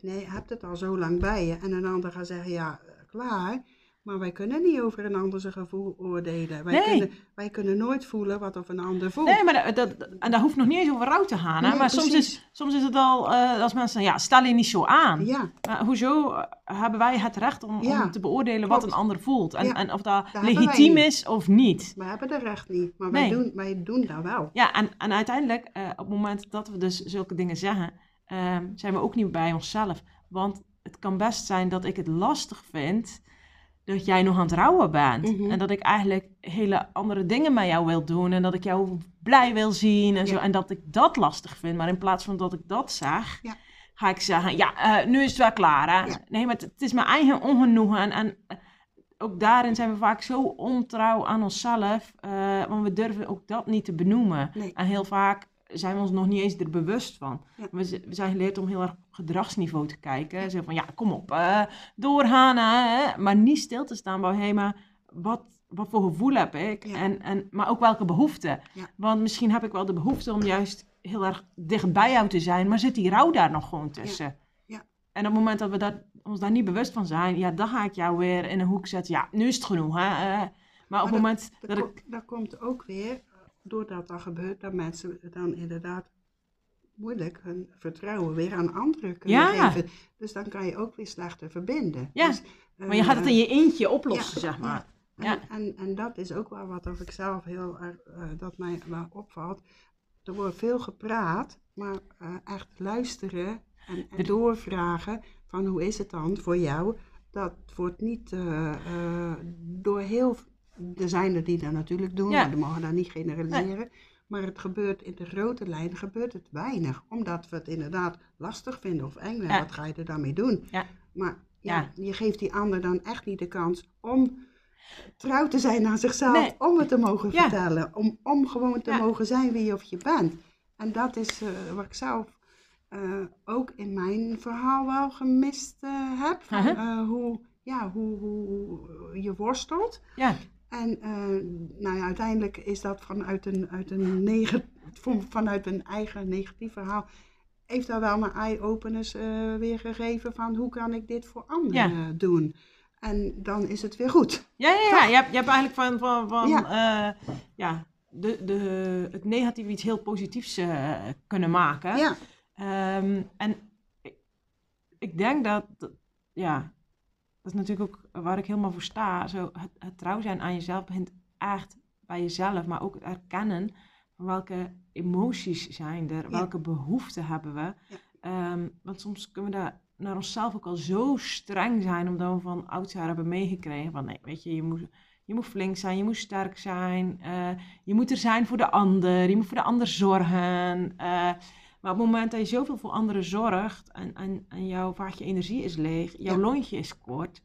nee, je hebt het al zo lang bij je. En een ander gaat zeggen, ja, eh, klaar. Maar wij kunnen niet over een ander zijn gevoel oordelen. Wij, Nee. kunnen, wij kunnen nooit voelen wat of een ander voelt. Nee, maar dat, dat- en dat hoeft nog niet eens over rouw te gaan. Hè? Nee, maar soms is, soms is het al, eh, als mensen zeggen, ja, stel je niet zo aan. Ja, Maar hoezo eh, hebben wij het recht om, Ja, om te beoordelen wat een ander voelt? En, Ja, en of dat legitiem is of niet. we hebben de recht niet. Maar wij, Nee. doen, wij doen dat wel. Ja, en, en uiteindelijk, eh, op het moment dat we dus zulke dingen zeggen, ehm, zijn we ook niet bij onszelf. Want het kan best zijn dat ik het lastig vind dat jij nog aan het rouwen bent. Mhm. En dat ik eigenlijk hele andere dingen met jou wil doen. En dat ik jou blij wil zien en zo. En dat ik dat lastig vind. Maar in plaats van dat ik dat zeg, Ja. ga ik zeggen, ja, eh, nu is het wel klaar. Hè? Ja. Nee, maar het, het is mijn eigen ongenoegen. En, en eh, ook daarin zijn we vaak zo ontrouw aan onszelf. eh, want we durven ook dat niet te benoemen. Nee. En heel vaak zijn we ons nog niet eens er bewust van. We zijn geleerd om heel erg gedragsniveau te kijken. Zo van, ja, kom op. Hè? Maar niet stil te staan bij, hé, maar wat, wat voor gevoel heb ik? Ja. En, en, maar ook welke behoeften. Ja. Want misschien heb ik wel de behoefte om juist heel erg dicht bij jou te zijn. Maar zit die rouw daar nog gewoon tussen? Ja. En op het moment dat we dat, ons daar niet bewust van zijn, ja, dan ga ik jou weer in een hoek zetten. Ja, nu is het genoeg. Hè? Eh, maar op het moment Dat, dat ik... dat komt ook weer, doordat dat gebeurt, dat mensen dan inderdaad moeilijk hun vertrouwen weer aan anderen kunnen Ja. geven. Dus dan kan je ook weer slechter verbinden. Ja, Dus, Maar je gaat het in je eentje oplossen, ja, zeg maar. En, Ja. en, en dat is ook wel wat of ik zelf heel erg, eh, dat mij wel opvalt. Er wordt veel gepraat, maar eh, echt luisteren en, en doorvragen van hoe is het dan voor jou, dat wordt niet eh, eh, door heel... Er zijn er die dat natuurlijk doen, maar we mogen dat niet generaliseren. Maar het gebeurt in de grote lijn gebeurt het weinig, omdat we het inderdaad lastig vinden of eng. Ja. Wat ga je er dan mee doen? Ja. Maar ja, je geeft die ander dan echt niet de kans om trouw te zijn aan zichzelf, Nee. om het te mogen vertellen, om, om gewoon te mogen zijn wie of je bent. En dat is eh, wat ik zelf eh, ook in mijn verhaal wel gemist eh, heb. Van, hoe, ja, hoe, hoe je worstelt. Ja, En eh, nou ja, uiteindelijk is dat vanuit een, uit een neg- van- vanuit een eigen negatief verhaal. Heeft daar wel mijn eye-openers eh, weer gegeven van hoe kan ik dit voor anderen eh, doen. En dan is het weer goed. ja, ja, ja. Je, hebt, je hebt eigenlijk van, van, van Ja. ja. ja, de, de, het negatieve iets heel positiefs kunnen maken. Ja, Ehm, en ik, ik denk dat, dat- ja, dat is natuurlijk ook waar ik helemaal voor sta. Zo, het, het trouw zijn aan jezelf begint echt bij jezelf, maar ook het erkennen van welke emoties zijn er, Ja. welke behoeften hebben we. Ja. Ehm, want soms kunnen we daar naar onszelf ook al zo streng zijn, omdat we van oudsher hebben meegekregen van nee, weet je, je moet, je moet flink zijn, je moet sterk zijn, eh, je moet er zijn voor de ander, je moet voor de ander zorgen. eh, maar op het moment dat je zoveel voor anderen zorgt en, en, en jouw vaatje energie is leeg, jouw Ja. lontje is kort,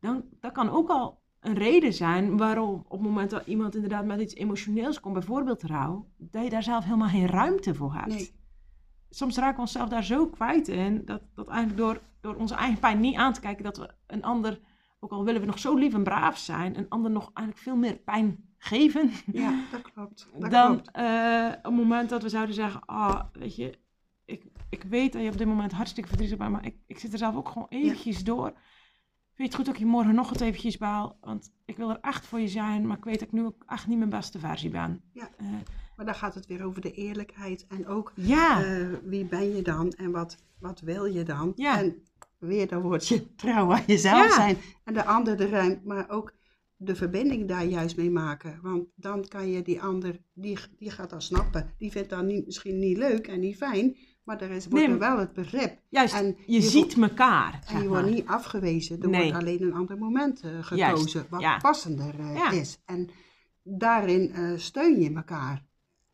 dan dat kan ook al een reden zijn waarom op het moment dat iemand inderdaad met iets emotioneels komt, bijvoorbeeld rouw, dat je daar zelf helemaal geen ruimte voor hebt. Nee. Soms raken we onszelf daar zo kwijt in, dat, dat eigenlijk door, door onze eigen pijn niet aan te kijken, dat we een ander, ook al willen we nog zo lief en braaf zijn, een ander nog eigenlijk veel meer pijn geven Ja, dat klopt. Dat dan klopt. eh, op het moment dat we zouden zeggen, ah, weet je, ik, ik weet dat je op dit moment hartstikke verdrietig bent, maar ik, ik zit er zelf ook gewoon eventjes door. Vind je het goed dat ik je morgen nog het eventjes baal? Want ik wil er echt voor je zijn, maar ik weet dat ik nu ook echt niet mijn beste versie ben. Ja. Eh, Maar dan gaat het weer over de eerlijkheid en ook ja, eh, wie ben je dan en wat, wat wil je dan? Ja. En weer dat woordje trouw aan jezelf Ja. zijn en de ander de ruimte, maar ook de verbinding daar juist mee maken. Want dan kan je die ander, die, die gaat dat snappen. Die vindt dat niet, misschien niet leuk en niet fijn, maar er is, wordt Nee, er wel het begrip. juist, en je, je ziet elkaar. En je maar. wordt niet afgewezen. Er Nee. wordt alleen een ander moment eh, gekozen Juist, wat ja. passender eh, Ja. is. En daarin eh, steun je elkaar.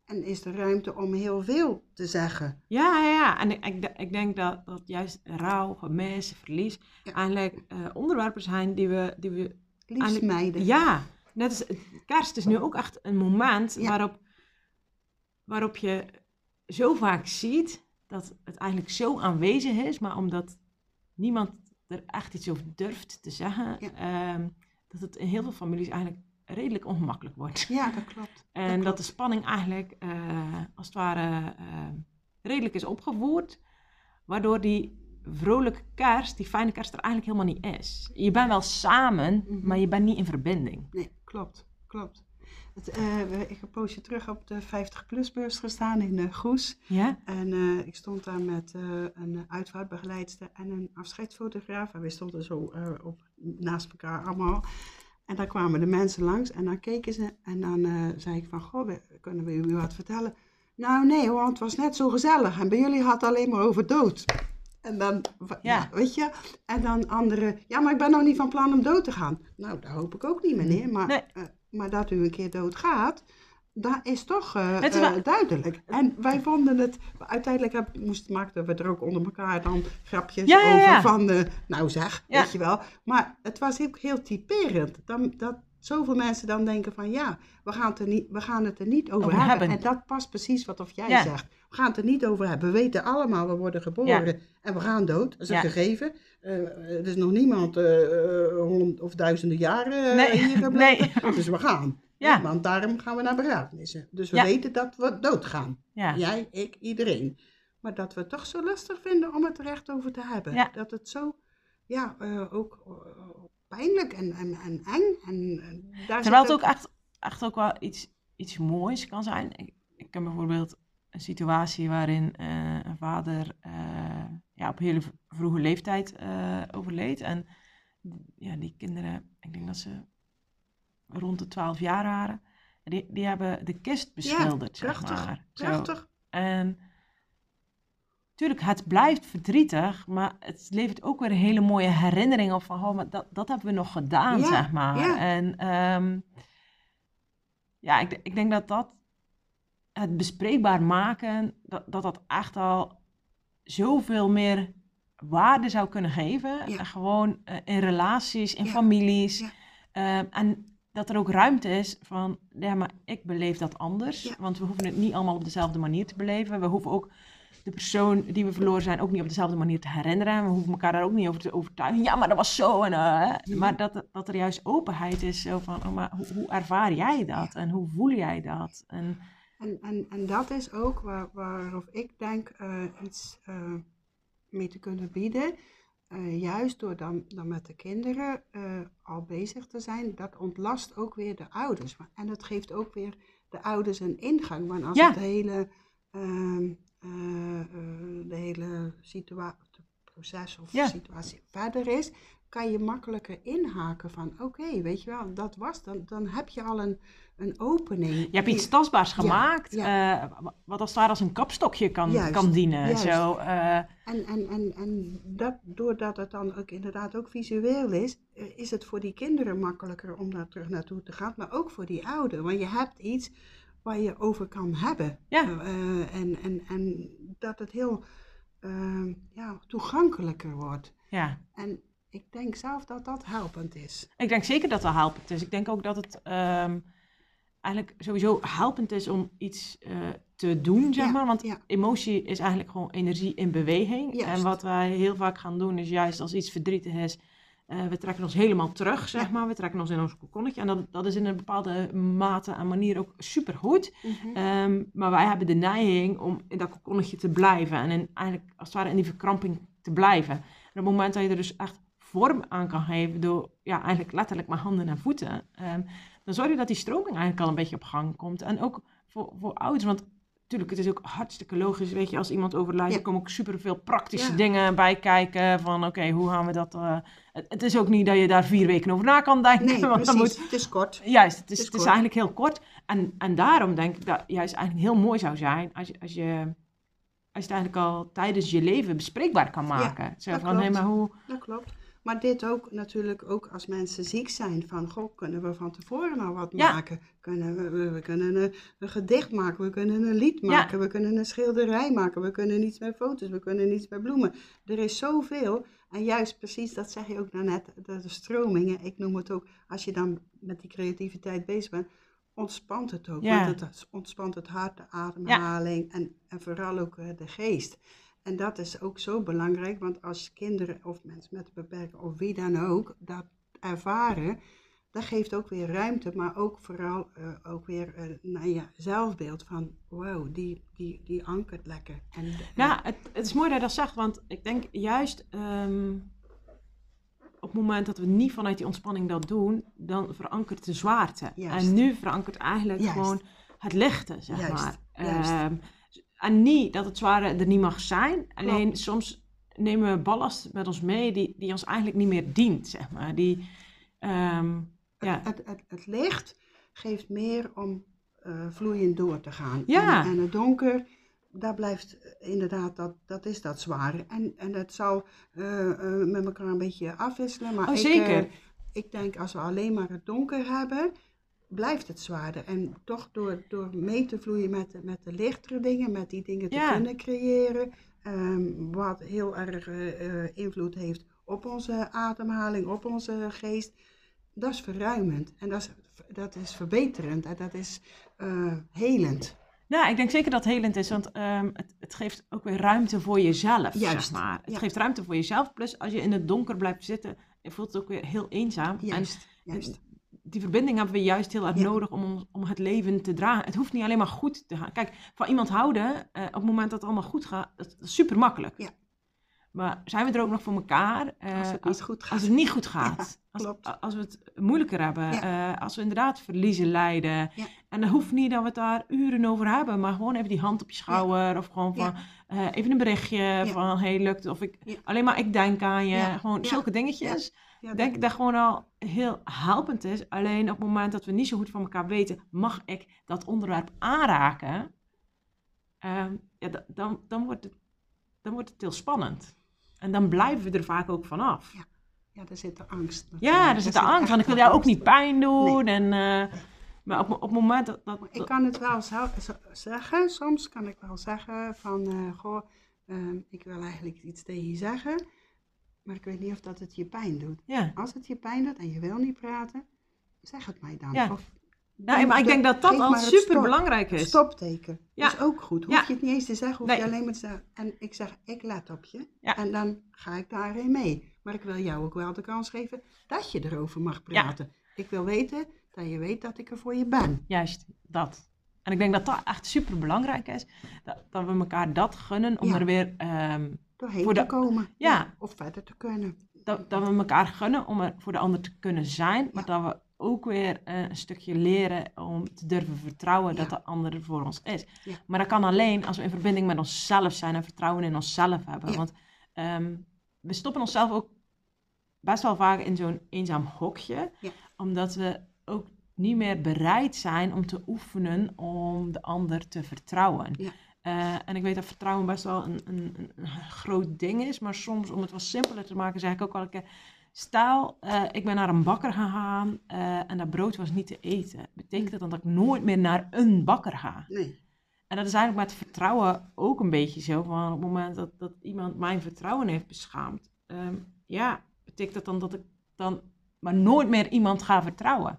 En is er ruimte om heel veel te zeggen. Ja, ja, ja. En ik, ik, ik denk dat, dat juist rouw, gemis, verlies Ja. eigenlijk onderwerpen zijn die we, die we Liefst mijden. Ja, net als kerst is nu ook echt een moment Ja. waarop, waarop je zo vaak ziet dat het eigenlijk zo aanwezig is, maar omdat niemand er echt iets over durft te zeggen, Ja. ehm, dat het in heel veel families eigenlijk redelijk ongemakkelijk wordt. Ja, dat klopt. (laughs) En dat, klopt. de spanning eigenlijk eh, als het ware eh, redelijk is opgevoerd, waardoor die vrolijke kerst, die fijne kerst er eigenlijk helemaal niet is. Je bent wel samen, Mhm. maar je bent niet in verbinding. Nee, klopt. Klopt. Het, eh, ik heb een poosje terug op de 50-plus-beurs gestaan in eh, Goes. Ja? En eh, ik stond daar met een uitvaartbegeleidster en een afscheidsfotograaf. En we stonden zo op, naast elkaar allemaal. En daar kwamen de mensen langs en dan keken ze. En dan zei ik van, goh, kunnen we u wat vertellen? Nou nee, want het was net zo gezellig. En bij jullie had het alleen maar over dood. En dan, Ja. ja. weet je. En dan anderen, ja, maar ik ben nog niet van plan om dood te gaan. Nou, dat hoop ik ook niet, meneer. Maar, Nee. eh, maar dat u een keer dood gaat, dat is toch Het is wel- duidelijk. En wij vonden het, uiteindelijk heb, moest, maakten we er ook onder elkaar dan grapjes Ja, ja, over van, nou zeg, weet je wel. Maar het was ook heel typerend. Dan, dat zoveel mensen dan denken van, ja, we gaan het er niet, we gaan het er niet over, Over hebben. hebben. En dat past precies wat of jij zegt. We gaan het er niet over hebben. We weten allemaal, we worden geboren en we gaan dood. Dat is een Ja. gegeven. Eh, er is nog niemand eh, eh, honderd of duizenden jaren Nee, hier gebleven. nee. (laughs) Dus we gaan. Ja. Want daarom gaan we naar begrafenissen. Dus we weten dat we doodgaan. Ja. Jij, ik, iedereen. Maar dat we het toch zo lastig vinden om het er echt over te hebben. Ja. Dat het zo, ja, ook pijnlijk en, en, en eng. En, daar Terwijl het ook echt, echt ook wel iets, iets moois kan zijn. Ik, ik ken bijvoorbeeld een situatie waarin eh, een vader eh, ja, op hele vroege leeftijd eh, overleed. En ja, die kinderen, ik denk dat ze rond de 12 jaar waren, die, die hebben de kist beschilderd, zeg prachtig, maar. Zo. Prachtig. En natuurlijk, het blijft verdrietig, maar het levert ook weer een hele mooie herinnering op van, oh, maar dat, dat hebben we nog gedaan, Ja, zeg maar. ja. En ehm, ja, ik, ik denk dat dat, het bespreekbaar maken, dat dat, dat echt al zoveel meer waarde zou kunnen geven. Ja. Gewoon eh, in relaties, in Ja, families. ja. Ehm, en dat er ook ruimte is van, ja, maar ik beleef dat anders. Want we hoeven het niet allemaal op dezelfde manier te beleven. We hoeven ook de persoon die we verloren zijn ook niet op dezelfde manier te herinneren. We hoeven elkaar daar ook niet over te overtuigen. Ja, maar dat was zo. En, eh. Maar dat, dat er juist openheid is. Zo van, oh, maar hoe, hoe ervaar jij dat? En hoe voel jij dat? En, En, en, en dat is ook waar, waarop ik denk eh, iets eh, mee te kunnen bieden. Eh, juist door dan, dan met de kinderen al bezig te zijn, dat ontlast ook weer de ouders. En dat geeft ook weer de ouders een ingang. Want als Ja. het hele, ehm, eh, eh, de hele situatie, proces of Ja. situatie verder is, kan je makkelijker inhaken van oké, weet je wel, dat was, dan, dan heb je al een, een opening. Je hebt iets tastbaars gemaakt, ja. eh, wat als het ware als een kapstokje kan, Juist, kan dienen. juist. Zo, eh, En, en, en, en dat, doordat het dan ook inderdaad ook visueel is, eh, is het voor die kinderen makkelijker om daar terug naartoe te gaan, maar ook voor die ouderen. Want je hebt iets waar je over kan hebben. Ja. En, en, en dat het heel ja, toegankelijker wordt. ja. En ik denk zelf dat dat helpend is. Ik denk zeker dat dat helpend is. Ik denk ook dat het ehm, eigenlijk sowieso helpend is om iets eh, te doen, zeg Ja, maar. Want ja. emotie is eigenlijk gewoon energie in beweging. Juist. En wat wij heel vaak gaan doen is juist als iets verdrietig is, eh, we trekken ons helemaal terug, zeg Ja. maar. We trekken ons in ons kokonnetje. En dat, dat is in een bepaalde mate en manier ook supergoed. Ehm, maar wij hebben de neiging om in dat kokonnetje te blijven. En in, eigenlijk als het ware in die verkramping te blijven. En op het moment dat je er dus echt vorm aan kan geven door ja, eigenlijk letterlijk maar handen en voeten. ehm, dan zorg je dat die stroming eigenlijk al een beetje op gang komt. En ook voor, voor ouders, want natuurlijk, het is ook hartstikke logisch. Weet je, als iemand overlijdt, Ja. er komen ook superveel praktische Ja. dingen bij kijken. Van oké, hoe gaan we dat... eh, het, het is ook niet dat je daar vier weken over na kan denken. Nee, (laughs) want precies. moet, Het is kort. Juist, het is, is het is eigenlijk heel kort. En, en daarom denk ik dat juist eigenlijk heel mooi zou zijn als je, als je, als je het eigenlijk al tijdens je leven bespreekbaar kan maken. Zo van, hé, maar hoe... Dat klopt. Maar dit ook natuurlijk ook als mensen ziek zijn. Van, goh, kunnen we van tevoren al wat Ja. maken? Kunnen we, we, we kunnen een, een gedicht maken, we kunnen een lied Ja. maken, we kunnen een schilderij maken, we kunnen iets met foto's, we kunnen iets met bloemen. Er is zoveel. En juist precies, dat zeg je ook daarnet, de, de stromingen. Ik noem het ook, als je dan met die creativiteit bezig bent, ontspant het ook. Ja. Want het ontspant het hart, de ademhaling en, en vooral ook eh, de geest. En dat is ook zo belangrijk, want als kinderen of mensen met een beperking of wie dan ook dat ervaren, dat geeft ook weer ruimte, maar ook vooral eh, ook weer eh nou ja, zelfbeeld van wow, die, die, die ankert lekker. En, Ja, het, het is mooi dat je dat zegt, want ik denk juist ehm, op het moment dat we niet vanuit die ontspanning dat doen, dan verankert de zwaarte. Juist. En nu verankert eigenlijk Juist. gewoon het lichte, zeg Juist, maar. juist. En niet dat het zware er niet mag zijn, alleen soms nemen we ballast met ons mee die, die ons eigenlijk niet meer dient, zeg maar. Die, ehm, ja, het, het, het licht geeft meer om eh, vloeiend door te gaan. Ja. En, en het donker, daar blijft eh, inderdaad, dat, dat is dat zware. En, en het zal eh, met elkaar een beetje afwisselen. Maar Oh, ik, zeker. ik denk als we alleen maar het donker hebben, blijft het zwaarder. En toch door, door mee te vloeien met, de- met de lichtere dingen, met die dingen te Ja. kunnen creëren, ehm, wat heel erg eh, eh, invloed heeft op onze ademhaling, op onze geest, dat is verruimend. En dat is, dat is verbeterend en dat is eh, helend. Nou, ik denk zeker dat het helend is, want ehm, het, het geeft ook weer ruimte voor jezelf, Juist, zeg maar. Het ja. geeft ruimte voor jezelf, plus als je in het donker blijft zitten, je voelt het ook weer heel eenzaam. Juist, En juist. Die verbinding hebben we juist heel erg Ja. nodig om, ons- om het leven te dragen. Het hoeft niet alleen maar goed te gaan. Kijk, van iemand houden, eh, op het moment dat het allemaal goed gaat, dat is super makkelijk. Ja. Maar zijn we er ook nog voor elkaar? eh, Als het niet goed gaat. Als het niet goed gaat. als, als we het moeilijker hebben. Ja. eh, als we inderdaad verliezen lijden. Ja. En dat hoeft niet dat we het daar uren over hebben. Maar gewoon even die hand op je schouder. Of gewoon van eh, even een berichtje van hey lukt. Of ik, alleen maar ik denk aan je. Gewoon zulke dingetjes. Ja, Ik denk dat gewoon al heel helpend is. Alleen op het moment dat we niet zo goed van elkaar weten. Mag ik dat onderwerp aanraken? Ehm, ja, da- dan, dan, wordt het, dan wordt het heel spannend. En dan blijven we er vaak ook vanaf. Ja. ja, daar zit de angst. Ja, er zit de Daar angst, want ik wil jou ook niet pijn doen. En, eh, maar op, op het moment dat... dat, Ik kan het wel zelf z- zeggen, soms kan ik wel zeggen van, eh, goh, ehm, ik wil eigenlijk iets tegen je zeggen, maar ik weet niet of dat het je pijn doet. ja. Als het je pijn doet en je wil niet praten, zeg het mij dan. Ja. Of Nou, maar ik denk dat dat al super belangrijk is. stopteken. Ja. Dat is ook goed. Hoef je het niet eens te zeggen, hoef Nee. je alleen maar te zeggen. En ik zeg, ik let op je. Ja. En dan ga ik daarin mee. Maar ik wil jou ook wel de kans geven dat je erover mag Ja. praten. Ik wil weten dat je weet dat ik er voor je ben. Juist, dat. En ik denk dat dat echt super belangrijk is. Dat, dat we elkaar dat gunnen om er weer... ehm, Doorheen Voor te de- komen. Ja. Of verder te kunnen. dat, dat we elkaar gunnen om er voor de ander te kunnen zijn. Maar Ja. dat we ook weer eh, een stukje leren om te durven vertrouwen dat de ander er voor ons is. Maar dat kan alleen als we in verbinding met onszelf zijn en vertrouwen in onszelf hebben. Want ehm, we stoppen onszelf ook best wel vaak in zo'n eenzaam hokje. Omdat we ook niet meer bereid zijn om te oefenen om de ander te vertrouwen. Eh, en ik weet dat vertrouwen best wel een, een, een- groot ding is. Maar soms, om het wat simpeler te maken, zeg ik ook wel een keer... Stel, eh, ik ben naar een bakker gegaan eh, en dat brood was niet te eten. Betekent dat dan dat ik nooit meer naar een bakker ga? Nee. En dat is eigenlijk met vertrouwen ook een beetje zo. Van op het moment dat, dat iemand mijn vertrouwen heeft beschaamd. ehm, ja, betekent dat dan dat ik dan maar nooit meer iemand ga vertrouwen?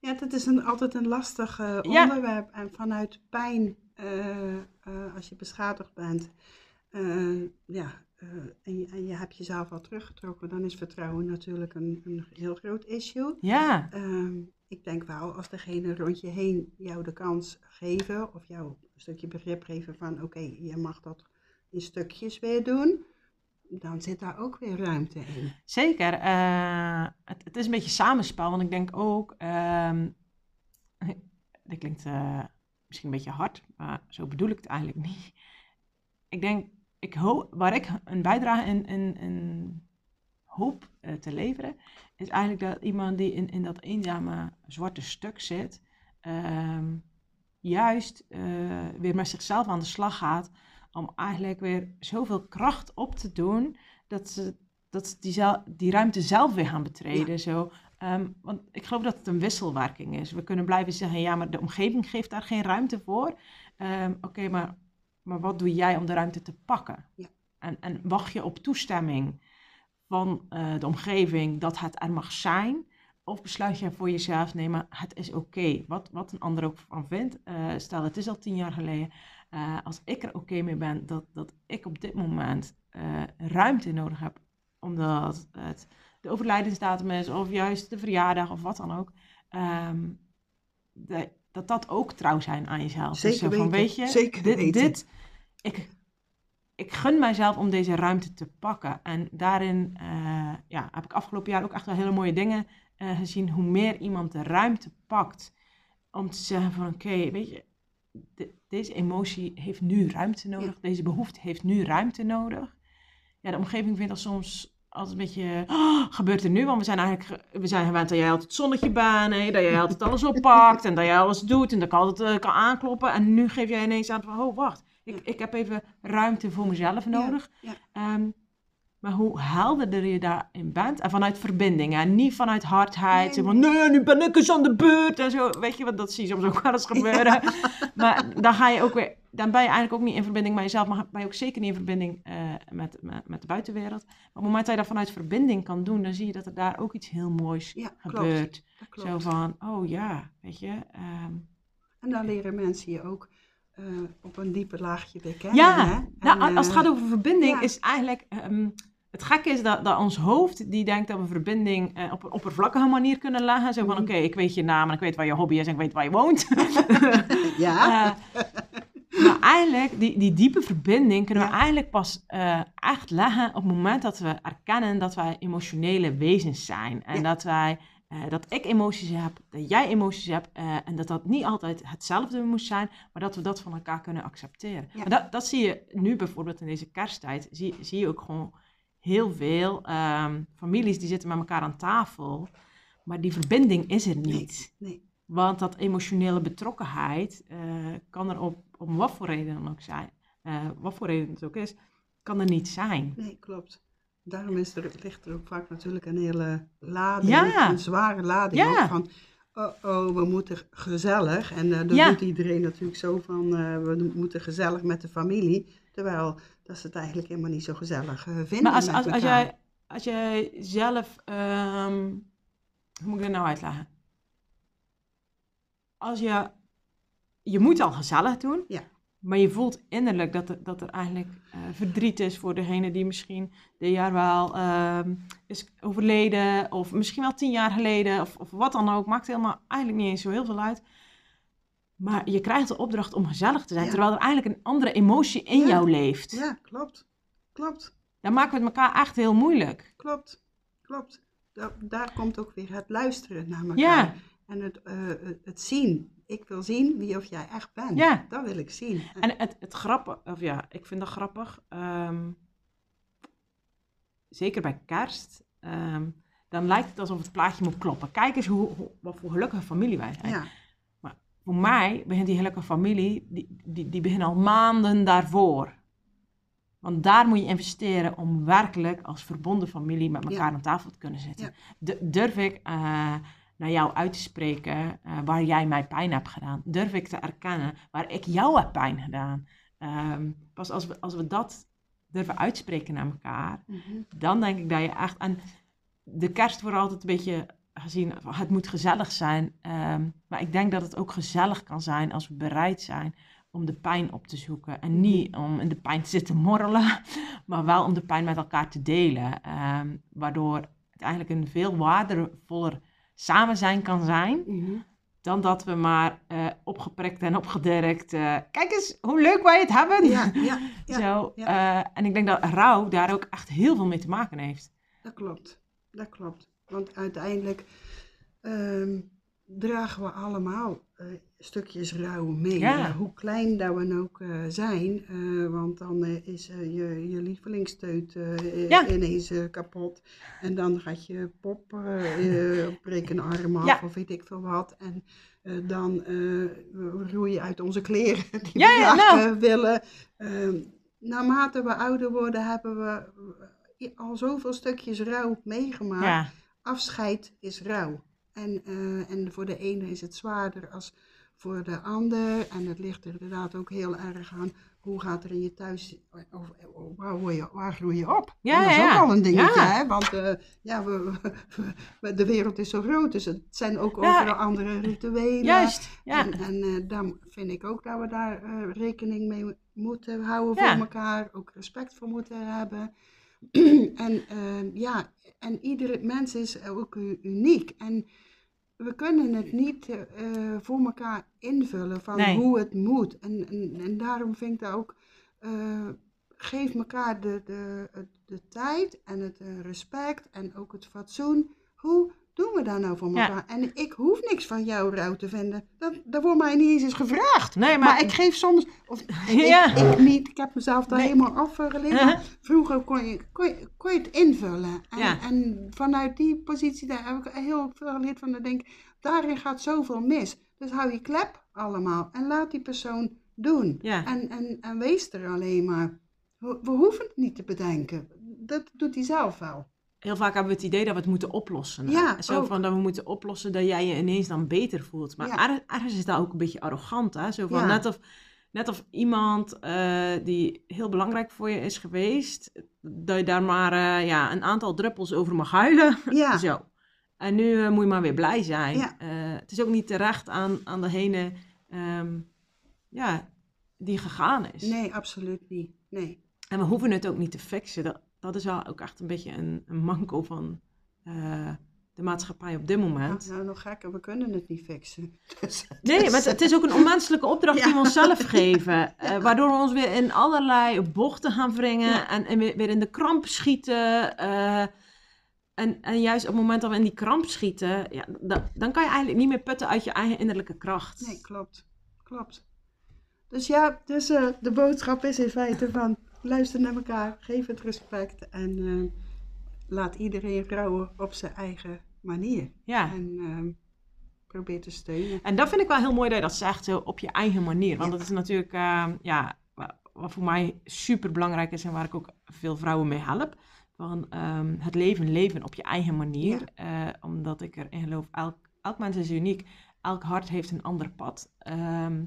Ja, dat is een, altijd een lastig eh, Ja. onderwerp. En vanuit pijn, eh, eh, als je beschadigd bent, ja, en, je, en je hebt jezelf al teruggetrokken, dan is vertrouwen natuurlijk een, een heel groot issue. Ja, Ehm, ik denk wel, als degene rond je heen jou de kans geven, of jou een stukje begrip geven van, oké, je mag dat in stukjes weer doen, dan zit daar ook weer ruimte in. zeker. Eh, het, het is een beetje samenspel, want ik denk ook... ehm (laughs) dit klinkt eh, misschien een beetje hard, maar zo bedoel ik het eigenlijk niet. Ik denk, ik hoop, waar ik een bijdrage in, in, in hoop eh, te leveren, is eigenlijk dat iemand die in, in dat eenzame zwarte stuk zit, ehm, juist weer met zichzelf aan de slag gaat om eigenlijk weer zoveel kracht op te doen dat ze, dat ze die, die ruimte zelf weer gaan betreden. Zo. Ehm, want ik geloof dat het een wisselwerking is. We kunnen blijven zeggen, ja, maar de omgeving geeft daar geen ruimte voor. Ehm, Oké, maar, maar wat doe jij om de ruimte te pakken? Ja. En, en wacht je op toestemming van eh, de omgeving dat het er mag zijn? Of besluit je voor jezelf, nee, maar het is oké. Wat, wat een ander ook van vindt. Eh, stel, het is al tien jaar geleden. Eh, als ik er oké mee ben dat, dat ik op dit moment eh, ruimte nodig heb, omdat het de overlijdensdatum is, of juist de verjaardag, of wat dan ook. ehm, de- dat dat ook trouw zijn aan jezelf. Dus Zeker zo van, weet je, zeker dit, weten. dit ik, ik gun mijzelf om deze ruimte te pakken. En daarin eh, ja, heb ik afgelopen jaar ook echt wel hele mooie dingen gezien. Hoe meer iemand de ruimte pakt om te zeggen van oké, weet je, de- deze emotie heeft nu ruimte nodig. Deze behoefte heeft nu ruimte nodig. Ja, de omgeving vindt dat soms altijd een beetje, "Oh, gebeurt er nu? Want we zijn eigenlijk, ge- we zijn gewend dat jij altijd het zonnetje hè, dat jij (laughs) altijd alles oppakt en dat jij alles doet en dat ik altijd eh, kan aankloppen. En nu geef jij ineens aan van, oh wacht, ik, ik heb even ruimte voor mezelf nodig. ja. Ehm, maar hoe helderder je daarin bent, en vanuit verbinding, en niet vanuit hardheid, Nee, van nee, nu ben ik eens aan de beurt en zo, weet je wat, dat zie je soms ook wel eens gebeuren. maar dan ga je ook weer, dan ben je eigenlijk ook niet in verbinding met jezelf, maar ben je ook zeker niet in verbinding eh, met, met, met de buitenwereld. Maar op het moment dat je dat vanuit verbinding kan doen, dan zie je dat er daar ook iets heel moois Ja, gebeurt. Klopt. Zo van, oh ja, weet je. ehm, En dan leren mensen je ook eh, op een dieper laagje weer kennen. Ja, hè? nou, als het eh, gaat over verbinding, ja. is eigenlijk. ehm, het gekke is dat, dat ons hoofd, die denkt dat we verbinding eh, op een oppervlakkige manier kunnen leggen. Zo van, Mhm. oké, ik weet je naam en ik weet waar je hobby is en ik weet waar je woont. (laughs) ja, Eh, maar eigenlijk, die, die diepe verbinding kunnen we Ja. eigenlijk pas eh, echt leggen op het moment dat we erkennen dat wij emotionele wezens zijn. En Ja. dat wij, eh, dat ik emoties heb, dat jij emoties hebt. en dat dat niet altijd hetzelfde moet zijn, maar dat we dat van elkaar kunnen accepteren. Ja. Maar dat, dat zie je nu bijvoorbeeld in deze kersttijd, zie, zie je ook gewoon heel veel ehm, families die zitten met elkaar aan tafel. Maar die verbinding is er niet. nee. Want dat emotionele betrokkenheid eh, kan er op, om wat voor reden dan ook zijn, eh, wat voor reden het ook is, kan er niet zijn. Nee, klopt. Daarom is er, ligt er ook vaak natuurlijk een hele lading, Ja. een zware lading Ja. ook van, oh, oh, we moeten gezellig. En eh dan Ja. doet iedereen natuurlijk zo van, we moeten gezellig met de familie. Terwijl dat ze het eigenlijk helemaal niet zo gezellig eh, vinden Maar als, als, als, jij, als jij zelf, ehm, hoe moet ik dat nou uitleggen? Als je, je moet al gezellig doen, Ja. maar je voelt innerlijk dat er, dat er eigenlijk eh, verdriet is voor degene die misschien dit jaar wel ehm, is overleden, of misschien wel tien jaar geleden, of, of wat dan ook, maakt helemaal eigenlijk niet eens zo heel veel uit. Maar je krijgt de opdracht om gezellig te zijn, Ja. terwijl er eigenlijk een andere emotie in Ja. jou leeft. Ja, klopt. Klopt. Dan maken we het elkaar echt heel moeilijk. Klopt, klopt. Da- daar komt ook weer het luisteren naar elkaar. Ja. En het, eh, het- het zien. Ik wil zien wie of jij echt bent. Ja. Dat wil ik zien. En het, het grappige, of ja, ik vind dat grappig. ehm, zeker bij kerst, ehm, dan lijkt het alsof het plaatje moet kloppen. Kijk eens hoe, hoe- wat voor gelukkige familie wij zijn. Ja, Voor mij begint die gelukkige familie, die, die, die begint al maanden daarvoor. Want daar moet je investeren om werkelijk als verbonden familie met elkaar Ja. aan tafel te kunnen zitten. Ja. Durf ik eh, naar jou uit te spreken eh, waar jij mij pijn hebt gedaan? Durf ik te erkennen waar ik jou heb pijn gedaan? Ehm, pas als we, als we dat durven uitspreken naar elkaar, mhm. dan denk ik dat je echt. En de kerst wordt altijd een beetje gezien, het moet gezellig zijn. ehm, maar ik denk dat het ook gezellig kan zijn als we bereid zijn om de pijn op te zoeken. En niet om in de pijn te zitten morrelen, (laughs) maar wel om de pijn met elkaar te delen. ehm, waardoor het eigenlijk een veel waardevoller samen zijn kan zijn. Mhm. Dan dat we maar eh, opgeprikt en opgedirkt. eh, kijk eens hoe leuk wij het hebben. ja, ja, ja, (laughs) Zo, ja. eh, en ik denk dat rouw daar ook echt heel veel mee te maken heeft. dat klopt. Dat klopt. Want uiteindelijk ehm, dragen we allemaal eh, stukjes rouw mee. Ja. Hoe klein dat we ook eh, zijn. eh, want dan is je, je lievelingsteut Ja. ineens kapot. En dan gaat je pop (laughs) een arm af Ja. of weet ik veel wat. En dan roei je uit onze kleren (laughs) die we nou. willen. Ehm, naarmate we ouder worden hebben we al zoveel stukjes rouw meegemaakt. Afscheid is rouw. En, eh, en voor de ene is het zwaarder als voor de ander. En het ligt er inderdaad ook heel erg aan hoe gaat er in je thuis, of, of waar, word je, waar groei je op? Ja, En dat is ja, ook al een dingetje, Ja. hè? Want eh, ja, we, we- de wereld is zo groot, dus het zijn ook overal andere rituelen. juist. Ja. En, en eh, dan vind ik ook dat we daar eh, rekening mee moeten houden voor elkaar, ook respect voor moeten hebben. (clears throat) en eh, ja, en iedere mens is ook uniek. En we kunnen het niet eh, voor elkaar invullen van Nee. hoe het moet. En, en, en daarom vind ik dat ook, eh, geef elkaar de, de, het- de tijd en het eh, respect en ook het fatsoen. Hoe doen we dat nou voor Ja. elkaar? En ik hoef niks van jou rouw te vinden. Dat, dat wordt mij niet eens eens gevraagd. Nee, Maar, maar, ik geef soms, of (laughs) ik, Ja. ik niet, ik heb mezelf daar Nee. helemaal afgeleerd. Uh-huh. maar Vroeger kon je, kon, je, kon je het invullen. En, Ja. en vanuit die positie daar heb ik heel veel geleerd van. Ik denk, daarin gaat zoveel mis. Dus hou je klep allemaal en laat die persoon doen. En, en, en wees er alleen maar. We, we hoeven het niet te bedenken. Dat doet hij zelf wel. Heel vaak hebben we het idee dat we het moeten oplossen. Ja, Zo ook. van dat we moeten oplossen dat jij je ineens dan beter voelt. Maar Ja. erg- ergens is dat ook een beetje arrogant. Hè? Zo van Ja. net, of, net of iemand eh, die heel belangrijk voor je is geweest, dat je daar maar eh, ja, een aantal druppels over mag huilen. Ja, (laughs) Zo. En nu eh, moet je maar weer blij zijn. Het is ook niet terecht aan, aan degene ehm, ja, die gegaan is. nee, absoluut niet. Nee. En we hoeven het ook niet te fixen. Dat, dat is wel ook echt een beetje een, een manco van eh, de maatschappij op dit moment. Nou, nog gekker, we kunnen het niet fixen. (laughs) Dus- Nee, maar het, is ook een onmenselijke opdracht die we onszelf (laughs) geven. eh, waardoor we ons weer in allerlei bochten gaan wringen Ja. en, en weer, in de kramp schieten. eh, en, en juist op het moment dat we in die kramp schieten, ja, da- dan kan je eigenlijk niet meer putten uit je eigen innerlijke kracht. Nee, klopt. Klopt. Dus ja, dus de boodschap is in feite van luister naar elkaar, geef het respect en eh, laat iedereen rouwen op zijn eigen manier. Ja. En eh, probeer te steunen. En dat vind ik wel heel mooi dat je dat zegt, op je eigen manier. Want dat is natuurlijk, eh, ja, wa- wat voor mij super belangrijk is en waar ik ook veel vrouwen mee help. Van ehm, het leven leven op je eigen manier. Eh, omdat ik erin geloof, elk, elk mens is uniek. Elk hart heeft een ander pad. Ehm,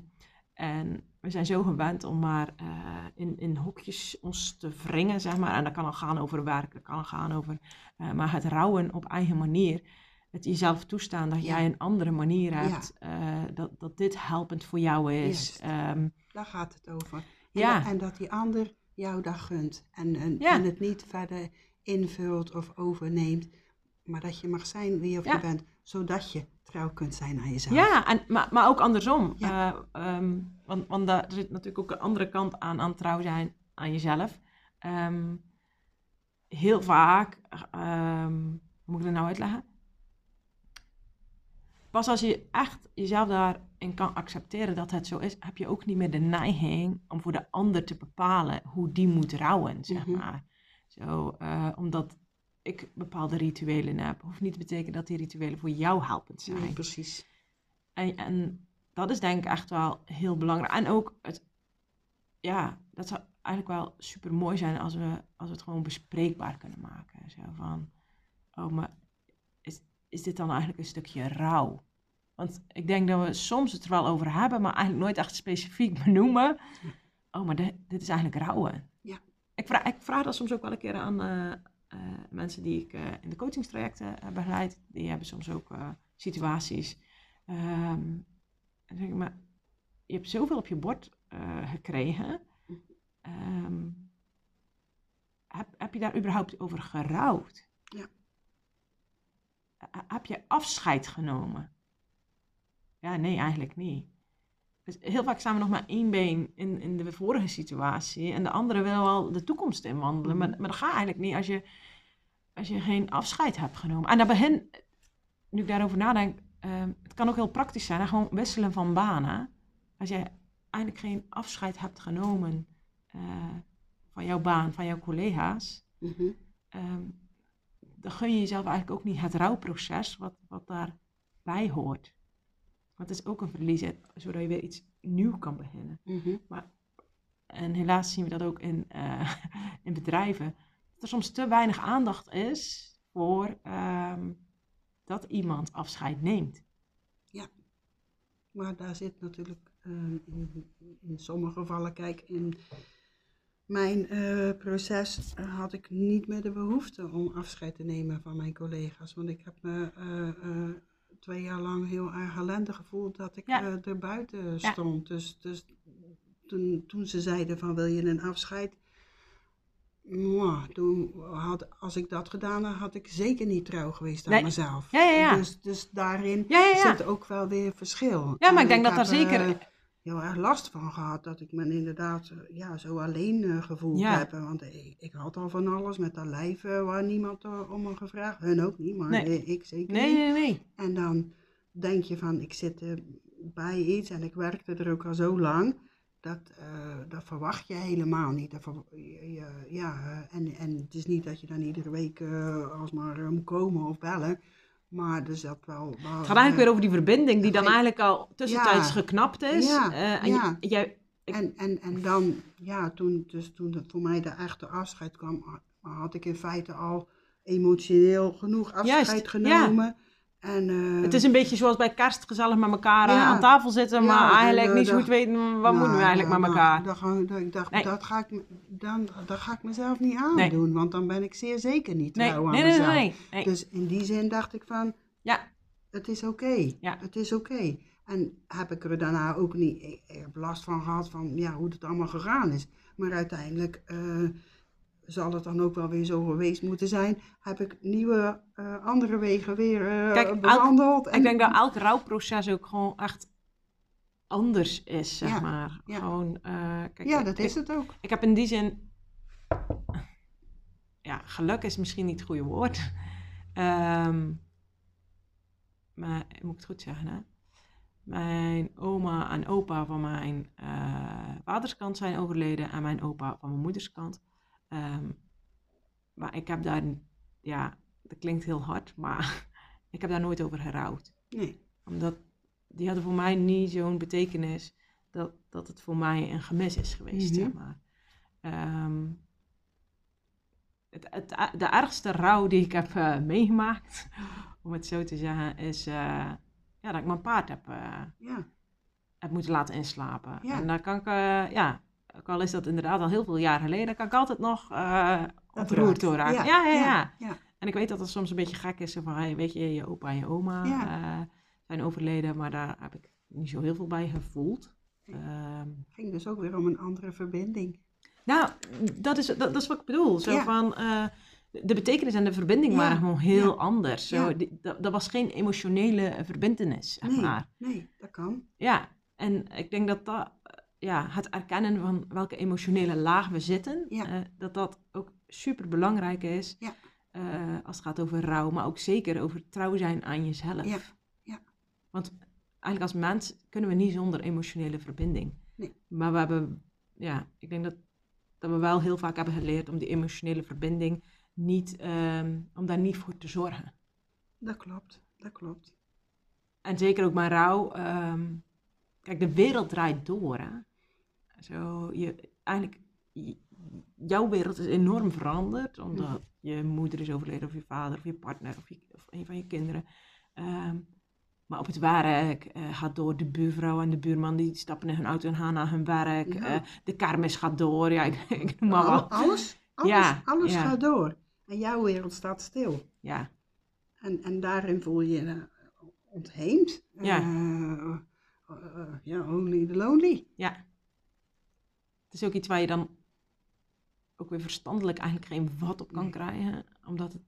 en we zijn zo gewend om maar eh, in, in hokjes ons te wringen, zeg maar. En dat kan al gaan over werk, dat kan al gaan over... eh, maar het rouwen op eigen manier het jezelf toestaan dat Ja. jij een andere manier Ja. hebt, eh, dat, dat dit helpend voor jou is. Ehm, Daar gaat het over. En, Ja. dat, en dat die ander jou dat gunt. En, en, Ja. en het niet verder invult of overneemt. Maar dat je mag zijn wie of je bent. Zodat je trouw kunt zijn aan jezelf. ja, en, maar, maar ook andersom. Ja. Eh, ehm, want want daar zit natuurlijk ook een andere kant aan, aan trouw zijn aan jezelf. Ehm, heel vaak, ehm, hoe moet ik dat nou uitleggen? Pas als je echt jezelf daarin kan accepteren dat het zo is, heb je ook niet meer de neiging om voor de ander te bepalen hoe die moet rouwen, zeg Mhm. maar. Zo, eh, omdat ik bepaalde rituelen heb, hoeft niet te betekenen dat die rituelen voor jou helpend zijn. Nee, precies. En, en dat is denk ik echt wel heel belangrijk. En ook, het, ja, dat zou eigenlijk wel super mooi zijn als we, als we het gewoon bespreekbaar kunnen maken. Zo van, oh, maar is, is dit dan eigenlijk een stukje rouw? Want ik denk dat we soms het er wel over hebben, maar eigenlijk nooit echt specifiek (laughs) benoemen. Oh, maar dit, dit is eigenlijk rouwen. Ja. Ik vraag, ik vraag dat soms ook wel een keer aan eh, mensen die ik eh, in de coachingstrajecten uh, begeleid. Die hebben soms ook situaties. Um, en dan denk ik, maar je hebt zoveel op je bord gekregen. Um, heb, heb je daar überhaupt over gerouwd? Ja. Heb je afscheid genomen? Ja, nee, eigenlijk niet. Dus heel vaak staan we nog maar één been in, in de vorige situatie en de andere wil wel de toekomst inwandelen. Maar, maar dat gaat eigenlijk niet als je, als je geen afscheid hebt genomen. En dat begin, nu ik daarover nadenk, um, het kan ook heel praktisch zijn, gewoon wisselen van banen. Als je eigenlijk geen afscheid hebt genomen uh, van jouw baan, van jouw collega's, Mm -hmm. um, dan gun je jezelf eigenlijk ook niet het rouwproces wat, wat daarbij hoort. Het is ook een verlies, zodat je weer iets nieuw kan beginnen. Mm -hmm. maar, en helaas zien we dat ook in, uh, (laughs) in bedrijven. Dat er soms te weinig aandacht is voor um, dat iemand afscheid neemt. Ja, maar daar zit natuurlijk um, in, in, sommige gevallen, kijk, in mijn uh, proces had ik niet meer de behoefte om afscheid te nemen van mijn collega's. Want ik heb me uh, twee jaar lang heel erg ellendig gevoeld dat ik Ja. er buiten stond. Dus, dus toen, toen ze zeiden van wil je een afscheid, mwah, toen had, als ik dat gedaan had, had ik zeker niet trouw geweest aan Nee. mezelf. Ja, ja, ja. Dus, dus daarin zit ook wel weer verschil. Ja, maar En ik denk dat daar zeker- eh, heel erg last van gehad dat ik me inderdaad eh, ja, zo alleen eh, gevoeld Ja. heb. Want ik, ik had al van alles met dat lijf eh, waar niemand eh, om me gevraagd. Hun ook niet, maar Nee. eh, ik zeker Nee, niet. nee, nee. En dan denk je van, ik zit eh, bij iets en ik werkte er ook al zo lang. Dat, eh, dat verwacht je helemaal niet. Dat je- ja, eh, en, en het is niet dat je dan iedere week eh, alsmaar eh, moet komen of bellen. Maar er zat wel... wel Het gaat eigenlijk weer over die verbinding die dan eigenlijk al tussentijds Ja. geknapt is. Ja, Eh, en ja. jij- Ik- En, en, en dan, ja, toen, dus toen het voor mij de echte afscheid kwam, ha- had ik in feite al emotioneel genoeg afscheid Juist, genomen. En, eh, het is een beetje zoals bij kerst gezellig met elkaar eh, Ja. aan tafel zitten, Ja, maar en, eigenlijk niet zo goed weten wat nou, moeten we eigenlijk ja, met dan- elkaar. Dan- ik dacht, Nee. dat, ga ik, dan, dat ga ik mezelf niet Nee. aandoen, want dan ben ik zeer zeker niet Nee, trouw aan nee, mezelf. Dus in die zin dacht ik van, Ja, het is oké. Het is oké. En heb ik er daarna ook niet ik, ik heb last van gehad van ja, hoe het allemaal gegaan is. Maar uiteindelijk eh, zal het dan ook wel weer zo geweest moeten zijn. Heb ik nieuwe, eh, andere wegen weer eh, Kijk, elk- bewandeld. ik denk dat elk rouwproces ook gewoon echt anders is, zeg Ja, maar. ja. Gewoon, eh, kijk, Ja, ik- dat is het ook. Ik heb in die zin. Ja, geluk is misschien niet het goede woord. (laughs) Ehm, maar moet ik het goed zeggen, hè? Mijn oma en opa van mijn eh, vaderskant zijn overleden en mijn opa van mijn moederskant. Ehm, maar ik heb daar, ja, dat klinkt heel hard, maar (laughs) ik heb daar nooit over gerouwd Nee. omdat die hadden voor mij niet zo'n betekenis dat, dat het voor mij een gemis is geweest, Mhm. zeg maar. Ehm, het, het, de ergste rouw die ik heb eh, meegemaakt, (laughs) om het zo te zeggen, is eh, ja, dat ik mijn paard heb, eh, Ja. heb moeten laten inslapen. Ja. En daar kan ik, ja, ook al is dat inderdaad al heel veel jaar geleden, kan ik altijd nog eh ontroerd raakt. door raken. Ja, Ja, ja, ja. En ik weet dat het soms een beetje gek is, van, hey, weet je, je opa en je oma eh, zijn overleden, maar daar heb ik niet zo heel veel bij gevoeld. Ehm, ging dus ook weer om een andere verbinding. nou, dat is, dat, dat is wat ik bedoel. Zo van, eh, de betekenis en de verbinding waren gewoon heel anders. Zo, die- dat, dat was geen emotionele verbindenis, zeg Nee, maar. nee, dat kan. Ja, en ik denk dat dat, ja, het erkennen van welke emotionele laag we zitten, Ja. eh, dat dat ook super belangrijk is. Ja. eh, als het gaat over rouw, maar ook zeker over trouw zijn aan jezelf. Ja, ja. Want eigenlijk als mens kunnen we niet zonder emotionele verbinding. Nee. Maar we hebben, ja, ik denk dat dat we wel heel vaak hebben geleerd om die emotionele verbinding niet, ehm, om daar niet voor te zorgen. Dat klopt, dat klopt. En zeker ook mijn rouw. ehm, kijk, de wereld draait door. Hè? Zo, je, eigenlijk, jouw wereld is enorm veranderd. Omdat je moeder is overleden, of je vader, of je partner, of, je, of een van je kinderen. Ehm, maar op het werk eh, gaat door. De buurvrouw en de buurman die stappen in hun auto en gaan naar hun werk. Ja. Eh, de kermis gaat door. Ja, ik, (laughs) ik noem maar wat. alles, alles, Ja, alles ja. gaat door. En jouw wereld staat stil. Ja, En, en daarin voel je je ontheemd. Ja. Eh, ja, only the lonely. ja. Het is ook iets waar je dan ook weer verstandelijk eigenlijk geen wat op kan Nee. krijgen. Omdat het,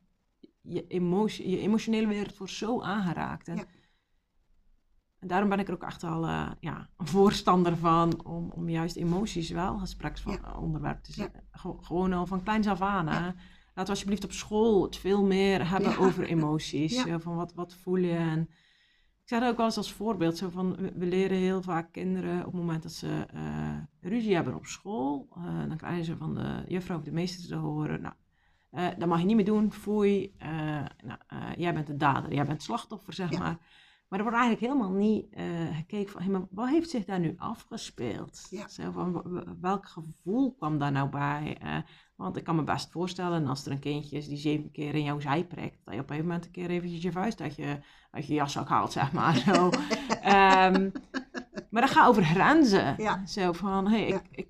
je, emotie, je emotionele wereld wordt zo aangeraakt. En, Ja. en daarom ben ik er ook echt al eh, ja, een voorstander van om, om juist emoties wel gespreksonderwerp te zetten. Gew- gewoon al van kleins af aan. Hè? Ja. Laten we alsjeblieft op school het veel meer hebben Ja. over emoties. Ja. Zo van wat, wat voel je en ik zeg dat ook wel eens als voorbeeld. Zo van, we, leren heel vaak kinderen op het moment dat ze eh, ruzie hebben op school. eh, dan krijgen ze van de juffrouw of de meester te horen. Nou, eh, dat mag je niet meer doen, foei. nou, jij bent de dader, jij bent het slachtoffer, zeg Ja. maar. Maar er wordt eigenlijk helemaal niet eh, gekeken van, hey, maar wat heeft zich daar nu afgespeeld? Ja. Zo van, welk gevoel kwam daar nou bij? Eh, want ik kan me best voorstellen, als er een kindje is die zeven keer in jouw zij prikt, dat je op een gegeven moment een keer eventjes je vuist uit je, uit je jaszak haalt, zeg maar. Zo. (laughs) Ehm, maar dat gaat over grenzen. Ja. Zo van, hey, Ja. ik, ik,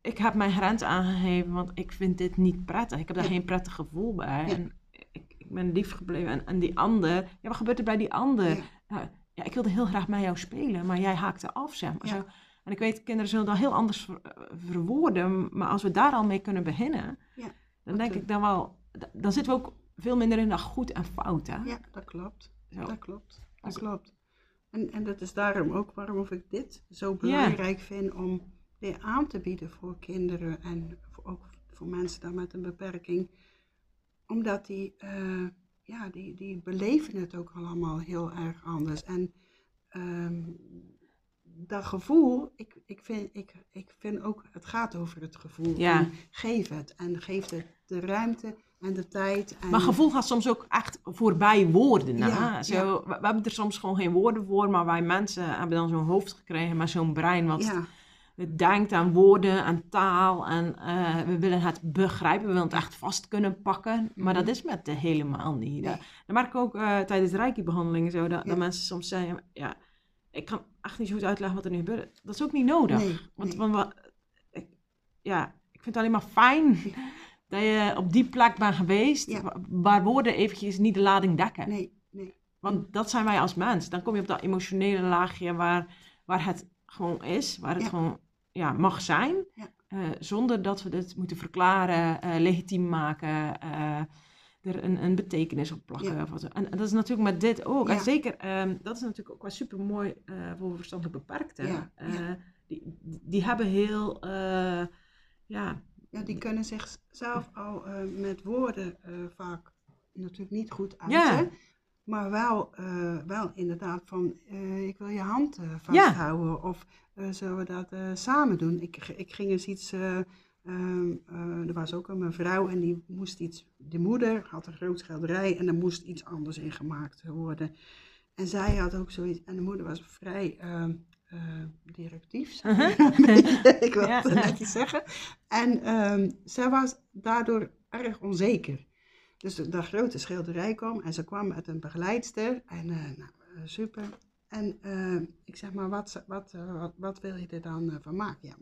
ik heb mijn grens aangegeven, want ik vind dit niet prettig. Ik heb daar geen prettig gevoel bij. En ik, ben lief gebleven. En, en die ander, ja, wat gebeurt er bij die ander? Ja. Ja. ik wilde heel graag met jou spelen, maar jij haakte af, zeg maar. Ja. Zo. En ik weet, kinderen zullen dat heel anders ver- eh, verwoorden, maar als we daar al mee kunnen beginnen, Ja. dan denk ik dan wel, dan zitten we ook veel minder in dat goed en fout, hè? Ja, dat klopt. Zo. Dat klopt. Dat Als- klopt. En, en dat is daarom ook waarom ik dit zo belangrijk vind om dit aan te bieden voor kinderen en ook voor mensen dan met een beperking. Omdat die, eh, ja, die, die beleven het ook allemaal heel erg anders. En ehm, dat gevoel, ik, ik, vind, ik, ik vind ook, het gaat over het gevoel. Ja. En geef het. En geef het de ruimte en de tijd. En, Maar gevoel gaat soms ook echt voorbij woorden. hè? Ja, Zo, ja. We, we hebben er soms gewoon geen woorden voor, maar wij mensen hebben dan zo'n hoofd gekregen met zo'n brein wat ja, denkt aan woorden, aan taal en eh, we willen het begrijpen, we willen het echt vast kunnen pakken, maar Mhm. dat is met de helemaal niet. Nee. Dat, dat merk ik ook eh, tijdens reiki-behandelingen zo, dat, Ja. dat mensen soms zeggen, ja, ik kan echt niet zo goed uitleggen wat er nu gebeurt. Dat is ook niet nodig. Nee, Want, nee. want wat, ik, ja, ik vind het alleen maar fijn (laughs) dat je op die plek bent geweest, Ja. waar woorden eventjes niet de lading dekken. nee, nee. Want dat zijn wij als mens. Dan kom je op dat emotionele laagje waar, waar het gewoon is, waar het Ja. gewoon ja, mag zijn. Ja. eh, zonder dat we dit moeten verklaren, eh, legitiem maken, eh, er een, een betekenis op plakken. Ja. Of wat zo. En, en dat is natuurlijk met dit ook. En zeker, ehm, dat is natuurlijk ook wel super mooi voor verstandelijk beperkten. Die, die hebben heel, ja, Ja, die kunnen zichzelf al met woorden vaak natuurlijk niet goed uiten. Maar wel, eh, wel inderdaad van, eh, ik wil je hand eh, vasthouden. Of zullen we dat samen doen? Ik, ik ging eens iets, eh, ehm, eh, er was ook een mevrouw en die moest iets, de moeder had een groot schilderij en er moest iets anders in gemaakt worden. En zij had ook zoiets, en de moeder was vrij ehm, eh, directief, zou (laughs) ik wil Ja. het netjes zeggen. En ehm, zij was daardoor erg onzeker. Dus de, grote schilderij kwam en ze kwam met een begeleidster. En eh, nou, eh, super. En eh, ik zeg maar, wat, wat, wat, wil je er dan van maken? Ja,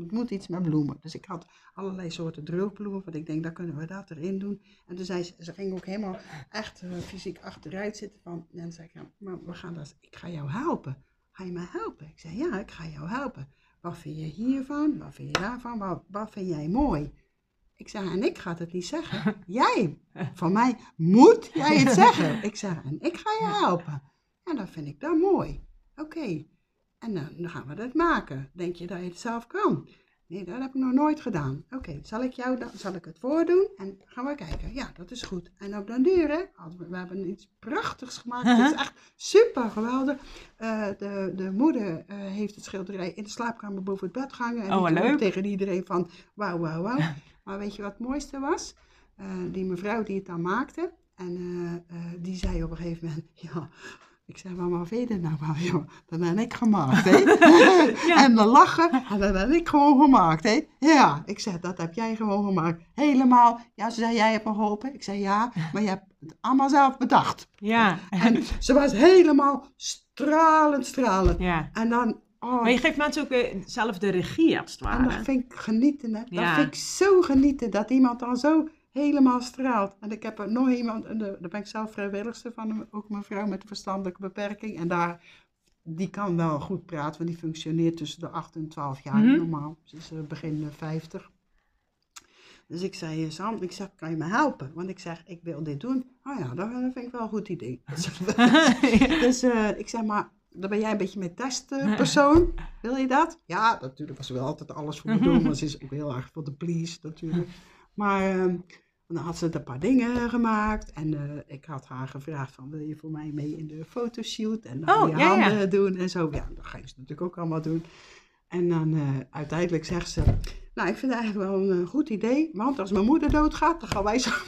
het moet iets met bloemen. Dus ik had allerlei soorten droogbloemen, want ik denk, dan kunnen we dat erin doen. En toen zei ze, ze ging ook helemaal echt fysiek achteruit zitten. Van, en dan zei ik, ja, maar we gaan dat, ik ga jou helpen. Ga je mij helpen? Ik zei, ja, ik ga jou helpen. Wat vind je hiervan? Wat vind je daarvan? Wat, wat vind jij mooi? Ik zei, en ik ga het niet zeggen. (laughs) Jij, van mij moet jij het zeggen. (laughs) Ik zei, en ik ga je helpen. En dat vind ik dan mooi. Oké. En dan, dan gaan we dat maken. Denk je dat je het zelf kan? Nee, dat heb ik nog nooit gedaan. Oké, zal ik jou dan, zal ik het voordoen? En gaan we kijken. Ja, dat is goed. En op den duur, hè, we, hebben iets prachtigs gemaakt. Het is (laughs) echt super geweldig. Eh, de, de moeder eh, heeft het schilderij in de slaapkamer boven het bed gehangen. En Oh, die leuk. tegen iedereen van, wauw, wauw, wauw. Maar weet je wat het mooiste was? Eh, die mevrouw die het dan maakte. En eh, eh, die zei op een gegeven moment, (laughs) ja... Ik zei, maar wat vind je nou van? Ja, dat ben ik gemaakt, hè? (laughs) En dan lachen, en dat heb ik gewoon gemaakt, hè? Ja, ik zei, dat heb jij gewoon gemaakt. Helemaal. Ja, ze zei, jij hebt me geholpen. Ik zei, ja, maar je hebt het allemaal zelf bedacht. Ja. En ze was helemaal stralend, stralend. ja. En dan, oh, Maar je geeft mensen ook weer zelf de regie, als het en dat ware. vind ik genieten, hè? Dat Ja. vind ik zo genieten, dat iemand dan zo helemaal straalt. En ik heb er nog iemand, en daar ben ik zelf vrijwilligster van, ook een vrouw met een verstandelijke beperking. En daar, die kan wel goed praten, want die functioneert tussen de 8 en 12 jaar Mhm. normaal. Ze is eh, begin eh, 50. Dus ik zei, eh, Sam, ik zeg, kan je me helpen? Want ik zeg, ik wil dit doen. Oh ja, dat, dat vind ik wel een goed idee. (laughs) (laughs) Dus eh, ik zeg maar, dan ben jij een beetje mijn (laughs) testpersoon. Wil je dat? Ja, natuurlijk was ze wel altijd alles voor me doen. (laughs) Maar ze is ook heel erg voor de please natuurlijk. Maar ehm, dan had ze een paar dingen gemaakt. En eh, ik had haar gevraagd van, wil je voor mij mee in de fotoshoot? En dan Oh, je ja, ja. handen doen en zo. Ja, dat ga je ze natuurlijk ook allemaal doen. En dan eh, uiteindelijk zegt ze, nou, ik vind het eigenlijk wel een goed idee. Want als mijn moeder doodgaat, dan gaan wij zo (laughs)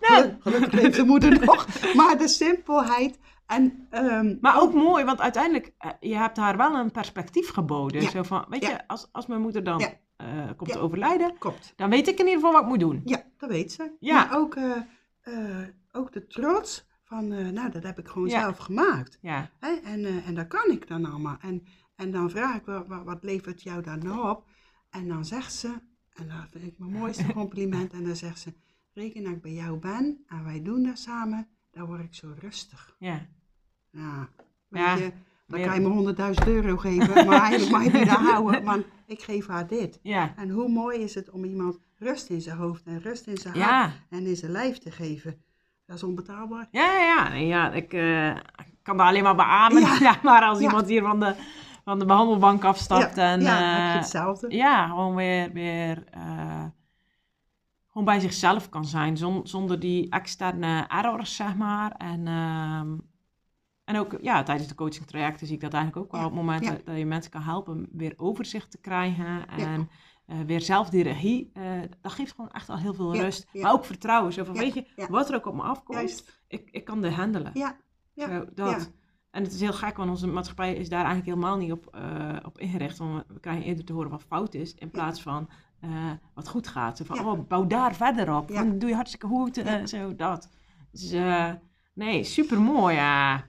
Nou. Gelukkig leeft de moeder nog. Maar de simpelheid en... ehm, Maar ook mooi, want uiteindelijk, eh, je hebt haar wel een perspectief geboden. Ja. Zo van, weet Ja. je, als, als mijn moeder dan Ja. eh, komt te overlijden, dan weet ik in ieder geval wat ik moet doen. Ja, dat weet ze. Ja. Maar ook, eh, ook de trots van, nou, dat heb ik gewoon zelf gemaakt. Ja, Hè? En, en dat kan ik dan allemaal. En, en dan vraag ik, wat, wat, levert jou dan nou op? En dan zegt ze, en dat vind ik mijn mooiste (laughs) compliment, en dan zegt ze, reken dat ik bij jou ben en wij doen dat samen, dan word ik zo rustig. ja. Ja, dan kan je me 100.000 euro geven, maar eigenlijk mag je die (laughs) houden, want ik geef haar dit. Ja, En hoe mooi is het om iemand rust in zijn hoofd en rust in zijn hart en in zijn lijf te geven. Dat is onbetaalbaar. ja, ja, ja. Ja ik eh, kan daar alleen maar beamen. Ja. (laughs) Maar als iemand hier van de, van de behandelbank afstapt en... eh, heb je hetzelfde. ja, gewoon weer, weer eh, gewoon bij zichzelf kan zijn, zon- zonder die externe errors, zeg maar. En, ehm, en ook ja, tijdens de coaching trajecten zie ik dat eigenlijk ook wel Ja, op momenten ja. dat je mensen kan helpen weer overzicht te krijgen en eh, weer zelf die regie. eh, dat geeft gewoon echt al heel veel rust, maar ook vertrouwen. Zo van, weet je, wat er ook op me afkomt, Juist. ik, ik kan dit handelen. Ja, ja, Zo, dat. ja. En het is heel gek, want onze maatschappij is daar eigenlijk helemaal niet op, eh, op ingericht. Want we krijgen eerder te horen wat fout is, in plaats van wat goed gaat. Zo van, Ja. oh, bouw daar verder op. Ja. Want doe je hartstikke goed, Ja. zo, dat. Dus, nee, super mooi. ja.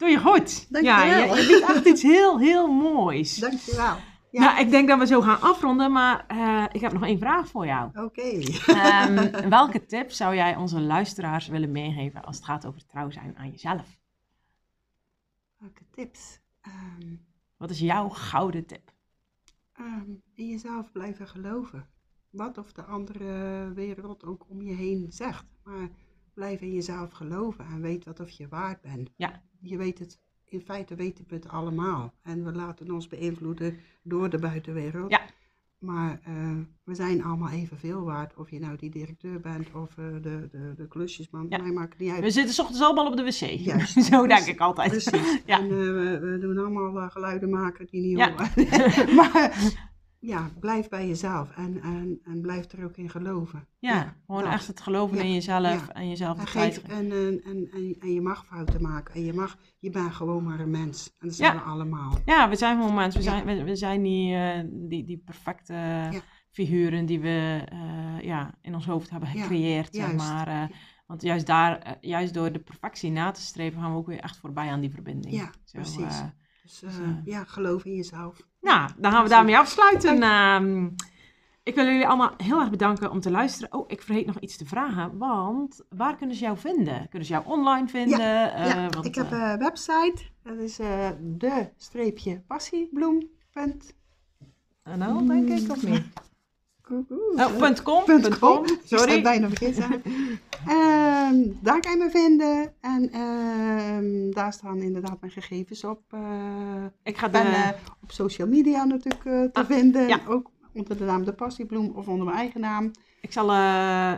Doe je goed. Ja, Dankjewel. je, je biedt echt iets heel, heel moois. Dankjewel. Ja. Nou, ik denk dat we zo gaan afronden, maar eh, ik heb nog één vraag voor jou. Oké. Ehm, welke tip zou jij onze luisteraars willen meegeven als het gaat over trouw zijn aan jezelf? Welke tips? Ehm, Wat is jouw gouden tip? ehm, in jezelf blijven geloven. Wat of de andere wereld ook om je heen zegt. Maar blijf in jezelf geloven en weet wat of je waard bent. Ja. Je weet het, in feite weten we het allemaal. En we laten ons beïnvloeden door de buitenwereld. Ja. Maar eh, we zijn allemaal evenveel waard. Of je nou die directeur bent of eh, de, de, de klusjesman. Ja. Mij maakt niet uit. We zitten 's ochtends allemaal op de wc. Juist. (laughs) Zo denk ik altijd. Precies. (laughs) Ja. En eh, we, we doen allemaal geluiden maken die niet Ja. horen. (laughs) maar ja, blijf bij jezelf en, en, en blijf er ook in geloven. Ja, gewoon dat. echt het geloven Ja, in jezelf ja. en jezelf En, de geef, en, en, en, en, je mag fouten maken. En je, mag, je bent gewoon maar een mens. En dat zijn we allemaal. Ja, we zijn gewoon mensen. We zijn, we, we zijn die, eh, die, die perfecte figuren die we eh, ja, in ons hoofd hebben gecreëerd. zeg maar. eh, want juist, daar, juist door de perfectie na te streven gaan we ook weer echt voorbij aan die verbinding. Ja, Zo, precies. Dus Dus, ja, geloof in jezelf. Nou, dan gaan we daarmee afsluiten. Ehm, ik wil jullie allemaal heel erg bedanken om te luisteren. Oh, ik vergeet nog iets te vragen. Want waar kunnen ze jou vinden? Kunnen ze jou online vinden? Eh, ja, want, ik heb eh, een website. Dat is eh de-passiebloem. NL, denk ik, of niet? Oh, punt .com. Punt punt com. com. Ik Sorry. sta bijna vergeten. Ehm daar kan je me vinden. En ehm, daar staan inderdaad mijn gegevens op. eh, Ik ga ben de... eh, op social media natuurlijk eh, te Ah, vinden. ja. Ook onder de naam De Passiebloem of onder mijn eigen naam. Ik zal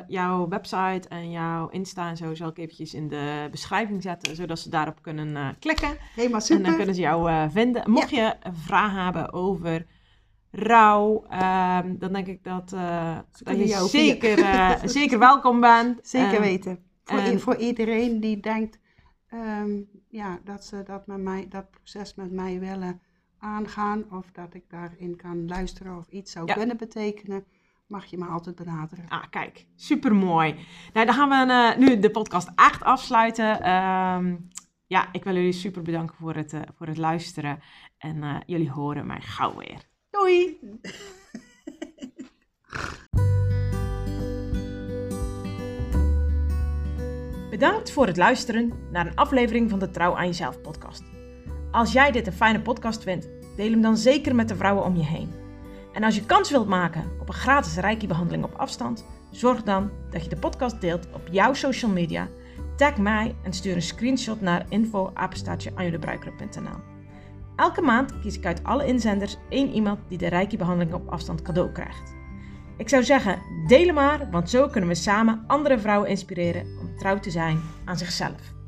jouw website en jouw Insta en zo zal ik eventjes in de beschrijving zetten, zodat ze daarop kunnen klikken. Helemaal En dan kunnen ze jou vinden. Mocht je een vraag hebben over rouw, ehm, dan denk ik dat, eh, dat je jou zeker, eh, zeker welkom bent. Zeker Eh, weten. Voor, i- en- voor iedereen die denkt ehm, ja, dat ze dat, met mij, dat proces met mij willen aangaan. Of dat ik daarin kan luisteren of iets zou Ja. kunnen betekenen. Mag je me altijd benaderen. Ah, kijk, super mooi. Nou, dan gaan we eh, nu de podcast echt afsluiten. Ehm, ja, ik wil jullie super bedanken voor het, voor het luisteren. En jullie horen mij gauw weer. Doei! Bedankt voor het luisteren naar een aflevering van de Trouw aan Jezelf podcast. Als jij dit een fijne podcast vindt, deel hem dan zeker met de vrouwen om je heen. En als je kans wilt maken op een gratis Reiki-behandeling op afstand, zorg dan dat je de podcast deelt op jouw social media. Tag mij en stuur een screenshot naar info@anjulebruikeren.nl. Elke maand kies ik uit alle inzenders één iemand die de Reiki-behandeling op afstand cadeau krijgt. Ik zou zeggen, deel maar, want zo kunnen we samen andere vrouwen inspireren om trouw te zijn aan zichzelf.